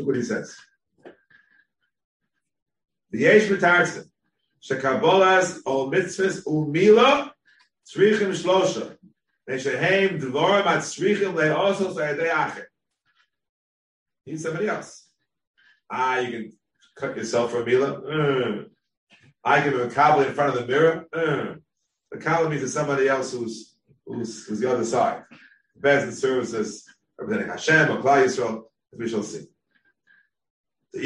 Look what he says. The Yesh Mitarsim, Shekabolas ol mitzvahs umila tzrichim shlosha. Neshehem dvorim at tzrichim le'osos le'adei acher. He's somebody else. Ah, you can cut yourself for a mila. Mm. I can do a in front of the mirror. Mm. The kabbalah means it's somebody else who's, who's, who's the other side. Best and serves as representing Hashem or Klal Yisrael, as we shall see. Ah,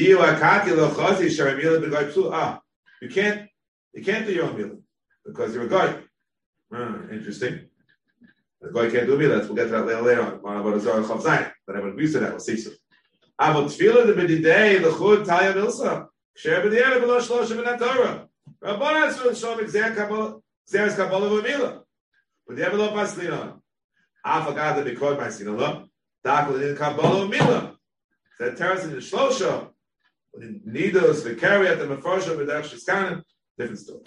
you can't, you can't do your own milah because you're a guy. Hmm, interesting. The guy can't do milah. We'll get to that later, on. But I would agree to that. We'll see so. Aber tefillah the b'didei l'chud talya milsa. Share b'diyah b'lo shlosha min ha-Torah. Rabbana asu l'shom gzer kabbalah v'milah. B'diyah b'lo paslina. Af agad b'kod ma'asina lo. Dak l'din kabbalah v'milah. That turns into shlosha the carry at the mafarsha b'dach different story.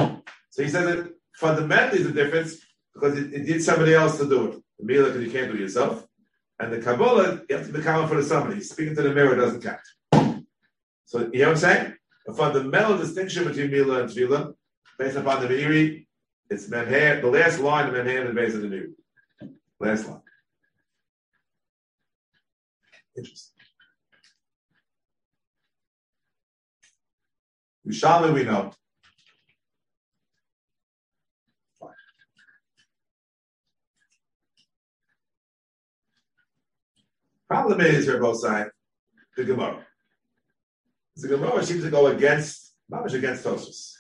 So he says that fundamentally the difference because it, it needs somebody else to do it. The mila because you can't do it yourself, and the kabbalah you have to be common for the somebody. Speaking to the mirror doesn't count. So you know what I'm saying? A fundamental distinction between mila and tefillah, based upon the meiri, it's menher. The last line of menher is based on the meiri. Last line. Interesting. Yerushalmi we know. Problem is here both sides, the Gemara. The Gemara seems to go against, Mamash against Tosus.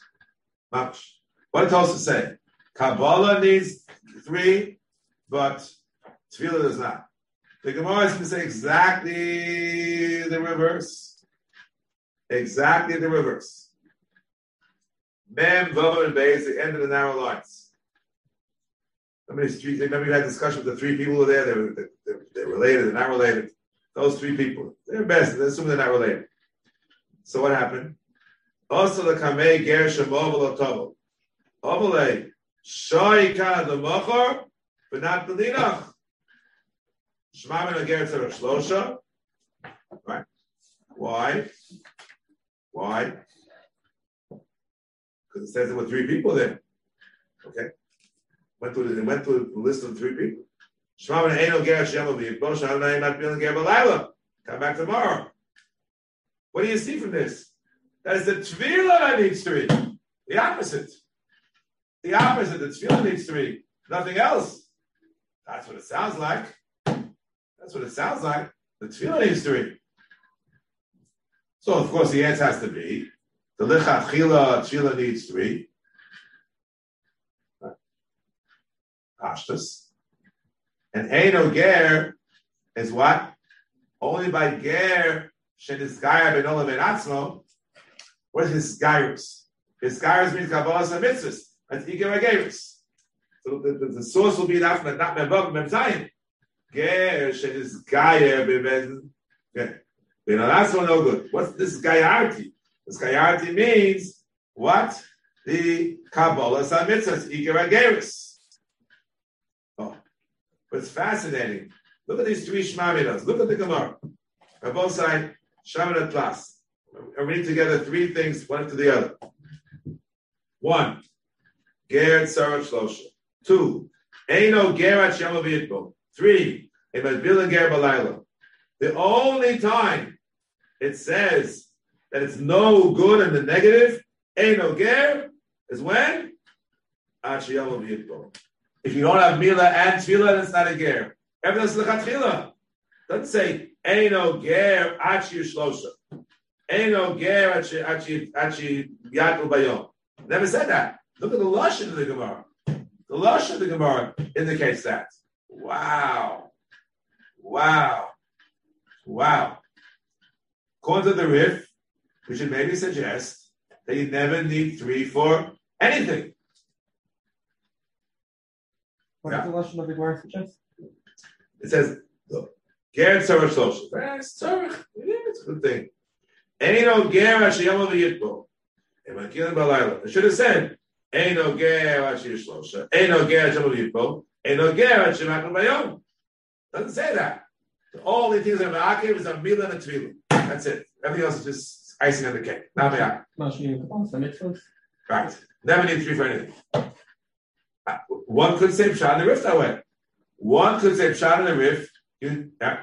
Mamash. What did Tosus say? Kabbalah needs three, but Tefillah does not. The Gemara seems to say exactly the reverse. Exactly the reverse. Mem, Vav, and Beis, the end of the narrow lines. Remember, remember you had discussion with the three people who were there, they were, they, they're related, they're not related. Those three people, they're best, let's assume they're not related. So what happened? Also the Kamei Ger Shemov Tobel. Ovale, Shoika the Mochor, but not the Linach. Shmamin Ger Tzarech Shlosha. Right? Why? Why? Because it says there were three people there. Okay? Went to the, went to the list of three people. Come back tomorrow. What do you see from this? That is the tefillah that needs three. The opposite. The opposite. The tefillah needs three. Nothing else. That's what it sounds like. That's what it sounds like. The tefillah needs three. So of course the answer has to be the lichatchila tefillah needs three. Pashtas. And Eino Ger is what? Only by Ger, Shenizgaya ben Olam ben Atzmo, what is his Gyrus means Kabbalah and Mitzvahs. That's Iker Agerus. So the, the, the, source will be enough, but not Mebab, Mebzayim. Ger, Shenizgaya ben Ben. You know, that's no good. What's this Gayarti? Gayarti means what? The Kabbalah and Mitzvahs, Iker Agerus. Oh, but it's fascinating. Look at these three Shmamidas. Look at the Gemara. On both sides, Shamadat plus. I read together three things, one to the other. One, Ger Tzarach Shlosha. Two, Eino Gerat Shema Three, Emadbil Ger Balayla. The only time it says that it's no good in the negative, Eino Ger, is when? If you don't have Mila and Tefillah, it's not a Ger. Everything's Lechatchila. Doesn't say, Eino Ger Achi Shlosha. Eino ger achi achi bayom. Never said that. Look at the lush of the Gemara. The lush of the Gemara indicates that. Wow. Wow. Wow. According to the Rif, we should maybe suggest that you never need three for anything. What yeah. does the lush of the Gemara suggest? It says, look, Ger Tzarech Shlosh. Eh, That's Tzarech. Yeah, it's a good thing. Eino ger ashiyam v'yitbo. Emakilim balayla. I should have said, Eino ger ashiyam shlosha. Eino ger ashiyam v'yitbo. Eino ger ashiyam bayom. Doesn't say that. The only things that are ma'akiv is a mila and a tvila. That's it. Everything else is just icing on the cake. Not ma'akiv. Right. Never need three for anything. Uh, one could say pshat in the riff that way. One could say pshat in the riff. You, uh,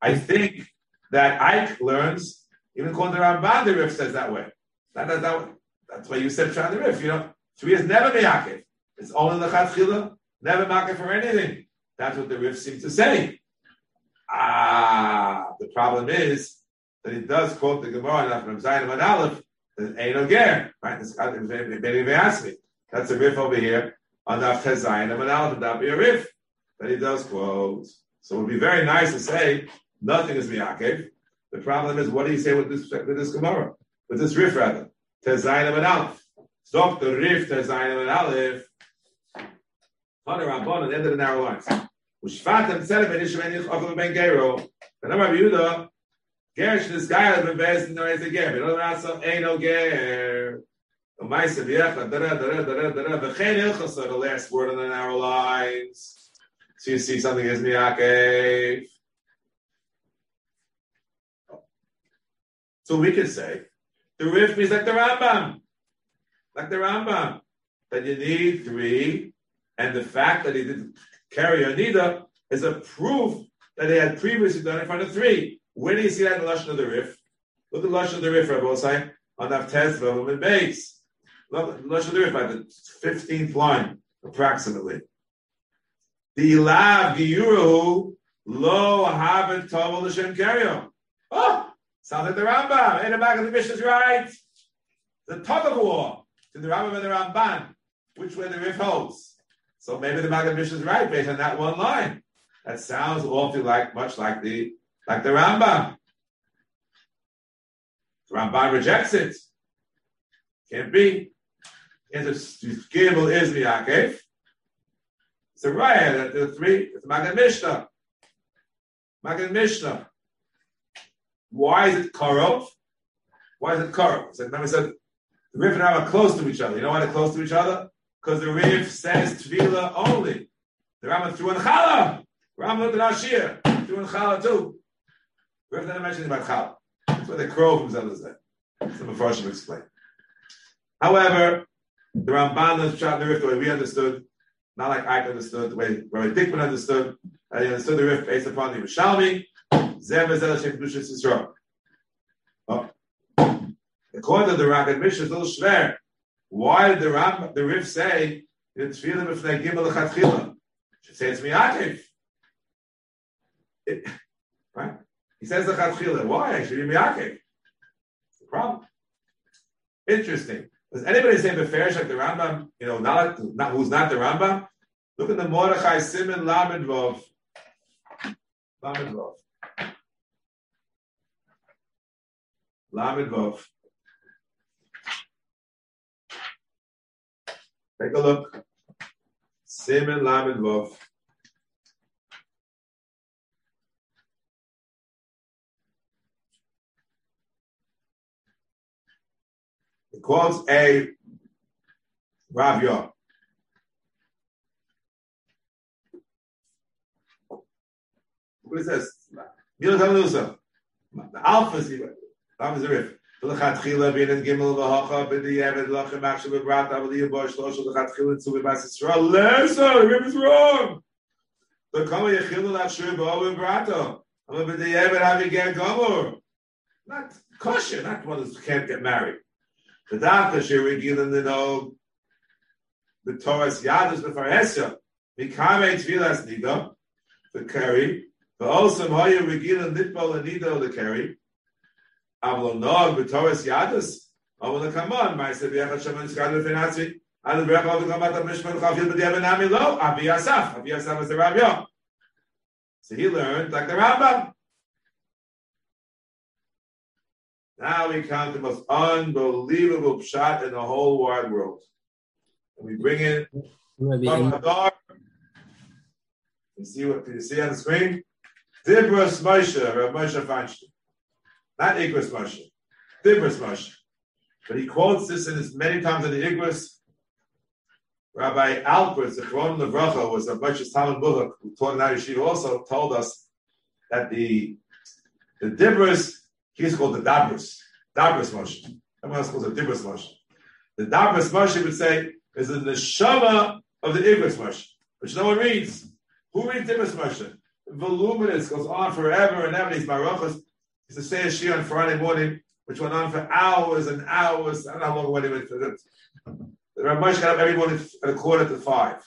I think that Ike learns, even according to Ramban, the Rif says that way. That, that, that, that's why you said Shad the Rif, you know. Three is never Miyakif. It's only the Chila, never Makif for anything. That's what the Rif seems to say. Ah, the problem is that he does quote the Gemara from Zayin and Aleph, that ain't no ger. Right? They. That's a riff over here on the Zayin and Aleph, that'd be a riff that he does quote. So it would be very nice to say Nothing is miyakev. The problem is, what do you say with this with this Gemara? With this riff rather. Tezayim and Aleph. Stop the riff Tezayim and Aleph. Hunter Rabban the end of the narrow lines. Ushfatem said ben Ishmael Yochel ben Gero. The number of Yehuda. Gerish this guy has been based in the way to ger. But other also ain't no ger. The Maisa V'Yecha da da da da da da da. V'chein Ilchasa the last word the narrow lines. So you see something is miyakev. So we could say the Rif is like the Rambam, like the Rambam, that you need three, and the fact that he didn't carry a nida is a proof that he had previously done in front of three. Where do you see that in the Lashon of the Rif? Look at the Lashon of the Rif, Rabbi Osai, on Avtez. Look the Lashon of the Rif, by the 15th line, approximately. The Ilav Giyurahu lo havet tovel l'shem karyo. Oh, Sounds like the Rambam. In the back of the Mishnah is right. The tug of war to the Rambam and the Ramban, which way the Rif holds. So maybe the the Mishnah is right based on that one line. That sounds awfully like much like the like the Rambam. The Ramban rejects it. Can't be. And the Gimel is Yaakov. It's a riot that the three, it's Maggid Mishnah. Maggid Mishnah. Why is it Karov? Why is it Karov? So remember, said the Rif and Ram are close to each other. You know why they're close to each other? Because the Rif says Tvila only. The Rambam threw in Chala. Rambam looked at Ashir, threw in Chala too. Rif didn't mention about Chala. That's where the crow from there. Some of us explain. However, the Ramban is shot the Rif the way we understood, not like I understood, the way Rabbi Dickman understood. Uh, he understood the Rif based upon the Rishalmi, According to the Maggid Mishnah, it's a little schwer. Why did the Ram, the Rif say in Tefillah B'fnei Gimel Lechatchila? Should say it's Miyakev. He says the Lechatchila. Why? It should be Miyakev. It's the problem. Interesting. Does anybody say Beferish like the Rambam? You know, not, not who's not the Rambam? Look at the Mordechai Simon Lamed Vov. Lamed Vov. Lamed Vov. Take a look. Simon Lamed Vov. It quotes a Rav Yah. What is this? Mila Tamanusa. The Alpha is the Alpha is the Rif. ולכתחילה בין אין גימל והוכה בדיעבד לכם עכשיו בבראת אבל יהיה בו שלוש ולכתחילה צו בבס ישראל לסר, the Rif is wrong. וכמה יחילו לאשר בו בבראת אבל בדיעבד אבי גר גמור. Not kosher, not one who can't get married. the yadus the carry also hoya regilin nitbol nida the carry avlo nog yadus avlo mishman chafil lo avi yasaf is the rabbi so he learned like the Rambam Now we count the most unbelievable shot in the whole wide world. And we bring in from Hadar. You see what you see on the screen? Dibras Moshe, Rav Moshe Feinstein. Not Igros Moshe. Dibras Moshe. But he quotes this in his many times in the Igros. Rabbi Alpers, the Chron Levracha, was a Moshe's Talmud Bullock, who taught in our yeshiva, also told us that the the Dibras He's called the Dabras. Dabras Moshe. Everyone else calls it Dibras Moshe. The Dabras Moshe would say is in the neshama of the Igros Moshe, which no one reads. Who reads Dibras Moshe? Voluminous, goes on forever and ever. These marachas. He used to say a on Friday morning, which went on for hours and hours. I don't know how long it went. The Rav Moshe got up every morning at a quarter to five.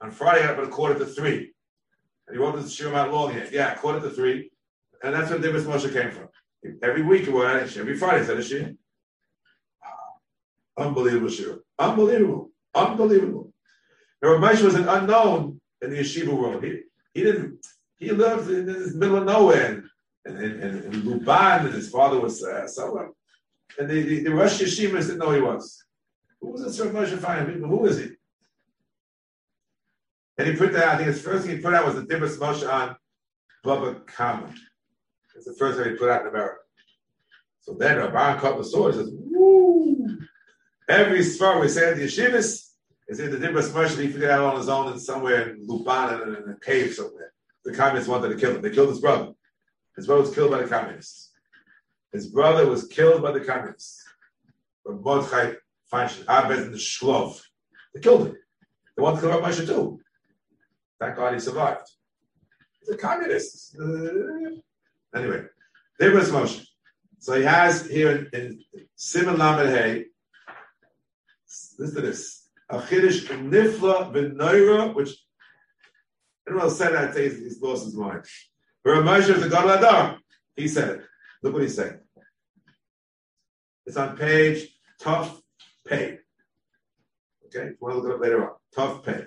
On Friday, got up at a quarter to three. And he wrote this shir out long here. Yeah, quarter to three. And that's where Dibras Moshe came from. Every week, every Friday, said a shir. Unbelievable shir. Unbelievable. Unbelievable. Now, Ramesh was an unknown in the yeshiva world. He, he didn't, he lived in the middle of nowhere in, in, in, in Luban, and his father was uh, somewhere. And the, the, the Rosh Yeshivas didn't know he was. Who was this Rav Moshe Feinstein? Who is he? And he put that, I think his first thing he put out was the Dibras Moshe on Bubba Kama. It's the first time he put out in America. So then Rabban caught the sword and says, Woo! Every svar we say at the yeshivas is in the Dibras Moshe, he figured out on his own in somewhere in Luban in, in a cave somewhere. The communists wanted to kill him. They killed his brother. His brother was killed by the communists. His brother was killed by the communists. But Mordechai Feinstein, Abed and the Shklov. They killed him. They wanted to kill Rabbi too. Thank God he survived. He's a communist. Uh, Anyway, Dibras Moshe. So he has here in, in Simon Lamed Hey, listen to this. A Chiddush Nifla B'Noira, which else said that, he's, he's lost his mind. But Moshe is the God of Adar. He said it. Look what he said. It's on page Tough Pay. Okay, we'll look it up later on. Tough Pay.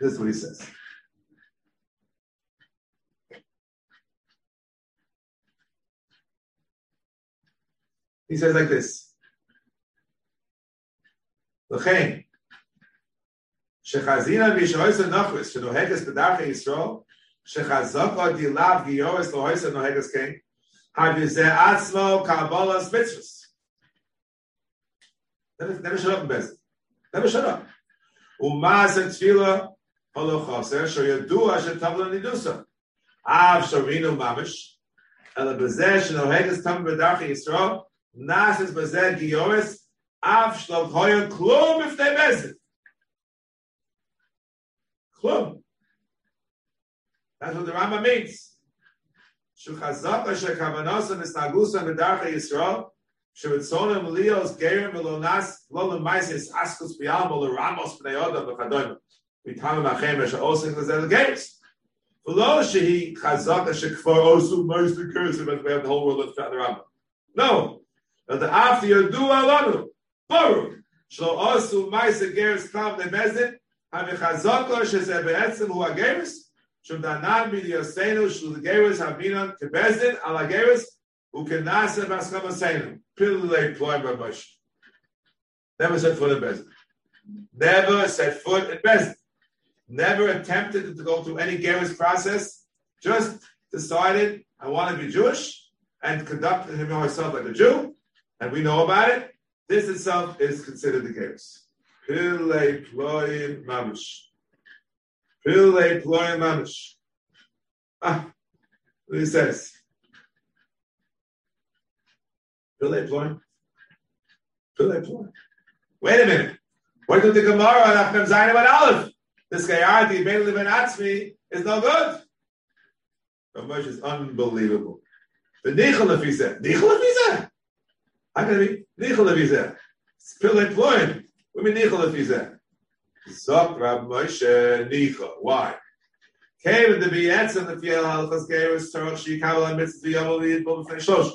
This is what he says. He says like this. לכן, שחזינה בישועס הנוחס, שנוהגס בדרכי ישראל, שחזוקו דילאב גיורס להויס הנוהגס כן, הביזה עצמו קבולס מצווס. Never shut up in Bezin. Never shut up. ומה זה תפילה הולו חוסר, שידוע שטבלה נידוסה. אף שורינו ממש, אלא בזה שנוהגס תם בדרכי ישראל, nasis bezer gioris av shlav hoyer klum if they mess it. Klum. That's what the Rambam means. Shuchazaka shekavanosan is nagusan medarcha Yisrael shevitzonim lios gerim Melonas, lolim maisis askus biyam ol ramos bnei odam v'chadoyim mitamim achem esha osik lezel geris. V'lo shehi chazaka shekvar osu meis the curse but we have the whole world of the Rambam. No, V'da'af yodu alanu. Baruch. Shlo osu maisa geres klam nemezin. Hamichazoko sheze be'etzim hu ageres. Shum danan midi yosenu shlu geres habinan kebezin ala geres hu kenasa baskamasenu. Pilulei ploy babush. Never said for the Bezin. Never said foot at Bezin. Never attempted to go through any Geras process. Just decided I want to be Jewish and conducted himself like a Jew and we know about it. This itself is considered the Geras. Pile ployim mamish. Pile ployim mamish. Ah, he says. Pile ployim. Pile ployim. Wait a minute. What did the Gemara on Achim Zayin about Aleph? This guy Ardi, Ben Levin Atzmi, is no good. Ramesh is unbelievable. The Nichel if he said, Nichel if he said. I'm going to be nichel of Yizeh. Spillate Floyd, we mean nichel of Zok Rab Moshe Nichol. Why? Came in the Bietz and the Fiel Halchas geirus Torah Shikabel and Mitzvah Yom Liyid Bo B'fnei Shosh.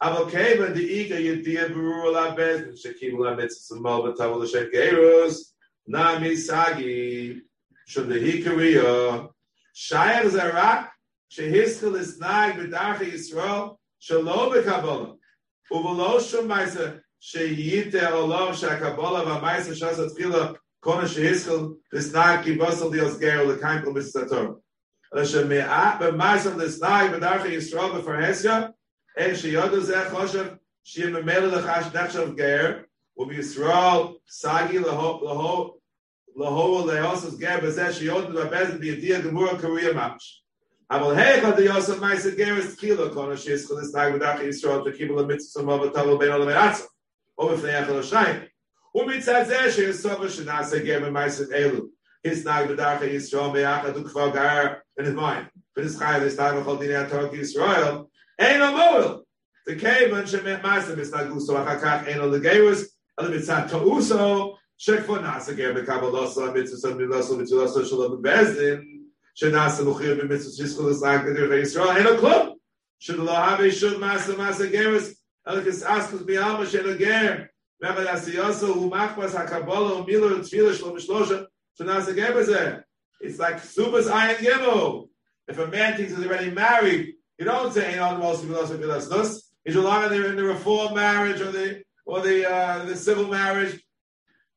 Avo came in the Iga Yediyah Berur La Bez and Shekimu La Mitzvah Samal B'Tavol L'Shem Geras Nami Sagi Shum Dehikariya Shayach Zarak Shehiskel is nag B'Darcha Yisrael Shalom B'Kabbalah ובלא שום מייסה שייתה עולם שהקבלה והמייסה שעשה תחילה קונה שהסקל לסנאי קיבוסל דיוס גרו לקיים כל מסתתור. אלא שמעט במייסה לסנאי בדרכי ישראל בפרהסיה, אין שיודו זה חושב שיהיה ממילא לך שנחשב גר, ובישראל סגי להו, להו, להו להוסס גר בזה שיודו בבזן בידיע גמור הקרוי ממש. Aber hey, konnte Yosef Meise Geres Tchilo, konnte Schiss, his Tag mit Yisrael, beacha Kvar Gair, in his mind. Bin es Chayim, his Tag mit Chodini Atok Yisrael, ein o Moel, the Kevin, she met Meise, bis Tag Gusto, achakach, ein o Legeres, ele mit Tauso, she kvar nase Gerem Kabalosa, mitzvah, mitzvah, mitzvah, mitzvah, mitzvah, mitzvah, mitzvah, Shenasa Luchir B'mitzvah Shizchul Islak Nedir Yisrael. Eno Klum Should Lo Habe Shud Masa Masa Askus B'Yalma Shen Ager Mehmet Asiyosa Hu Machmas HaKabbalah Hu Milo Tzvila Shenasa It's like Subas Ayin Gimel If a man thinks he's already married you don't say Ein Al Mosi Vilas Vilas Nus He's relying on the, in the reform marriage or the or the uh, the civil marriage.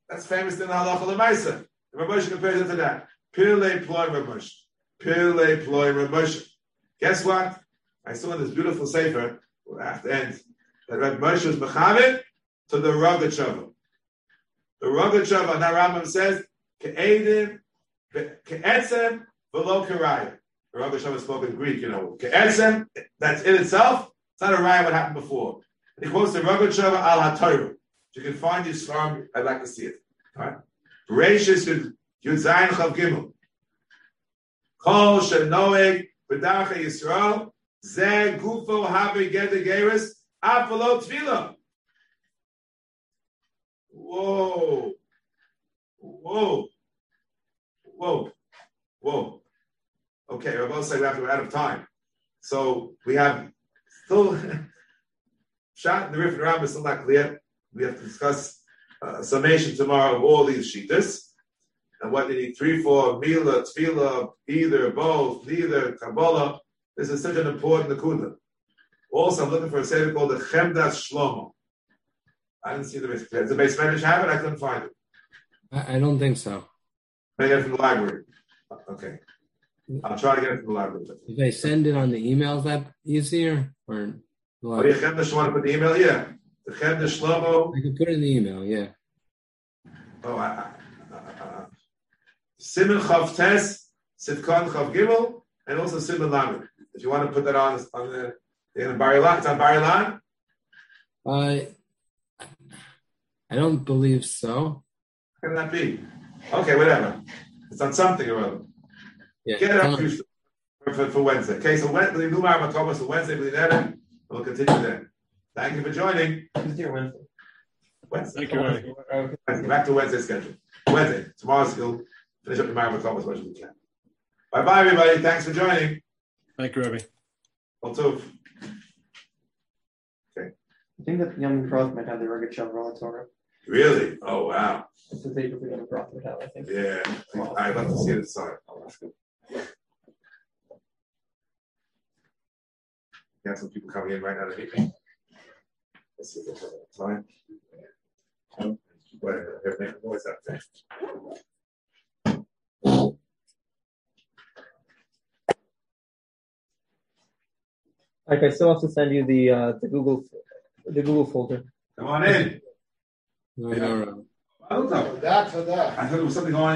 That's famous in the halacha if a Moshe compares it to that. Pirlei ploy Rav Moshe. Pile ploy Ramesh. Guess what? I saw in this beautiful sefer. Have to end that Reb Moshe was mechamed to the Rogatchover. The Rogatchover, now Rambam says, ke'edim, ke'etzem, v'lo kerayim. The Shama spoke in Greek, you know. Ke'etzem, that's in itself, it's not a raya what happened before. And he quotes the Shama al HaTorah. You can find this farm, I'd like to see it. All right? Bereshis Yud Zayin Chav Gimel. Kol Shenoeg B'Darcha Yisrael Ze Gufo Have Gede Geres Afalo Tfila. Whoa. Whoa. Whoa. Whoa. Okay, we're both saying we have to out of time. So we have still [LAUGHS] shot the Rif and is still not clear. We have to discuss uh, summation tomorrow of all these sheetas and what they need three for Mila, Tfila, either, both, neither, Kabbalah. This is such an important nakuda. Also, I'm looking for a seder called the Chemdas Shlomo. I didn't see the base. Does the base Spanish have it? I couldn't find it. I, I don't think so. I get it from the library. Okay. I'll try to get it from the library. If I send it on the email, is that easier? Or Oh, yeah, Chemdas, you want to put the email? Yeah. The Chemdas Shlomo. I can put it in the email, yeah. Oh, I, Simon Chav Tes, Sivkon Chav Gimel, and also Simon Lamed. If you want to put that on on the in Bar-Ilan, it's on Bar-Ilan. I I don't believe so. How can that be? Okay, whatever. It's on something or other. Yeah. Get it up Um, for, for, for Wednesday. Okay, so Wednesday, Lumar Thomas, so Wednesday, B'Neder, we'll continue then. Thank you for joining. Tuesday or Wednesday? Wednesday. Thank you, Ronnie. Okay. Wednesday. Back to Wednesday schedule. Wednesday. Tomorrow's we'll finish up the Mar Thomas as much as we can. Bye bye, everybody. Thanks for joining. Thank you, Rabbi. All tov. I think that Yom Kippur might have the Rogat Shav Torah. Really? Oh wow. It's the date of the Rothman Town, I think. Yeah. I'd love to see it inside. Got some people coming in right now to meet me. Let's see if they have time. Whatever, they're making noise out there. Like I still have to send you the uh, the Google the Google folder. Come on in. No, for that. I thought there was something going on.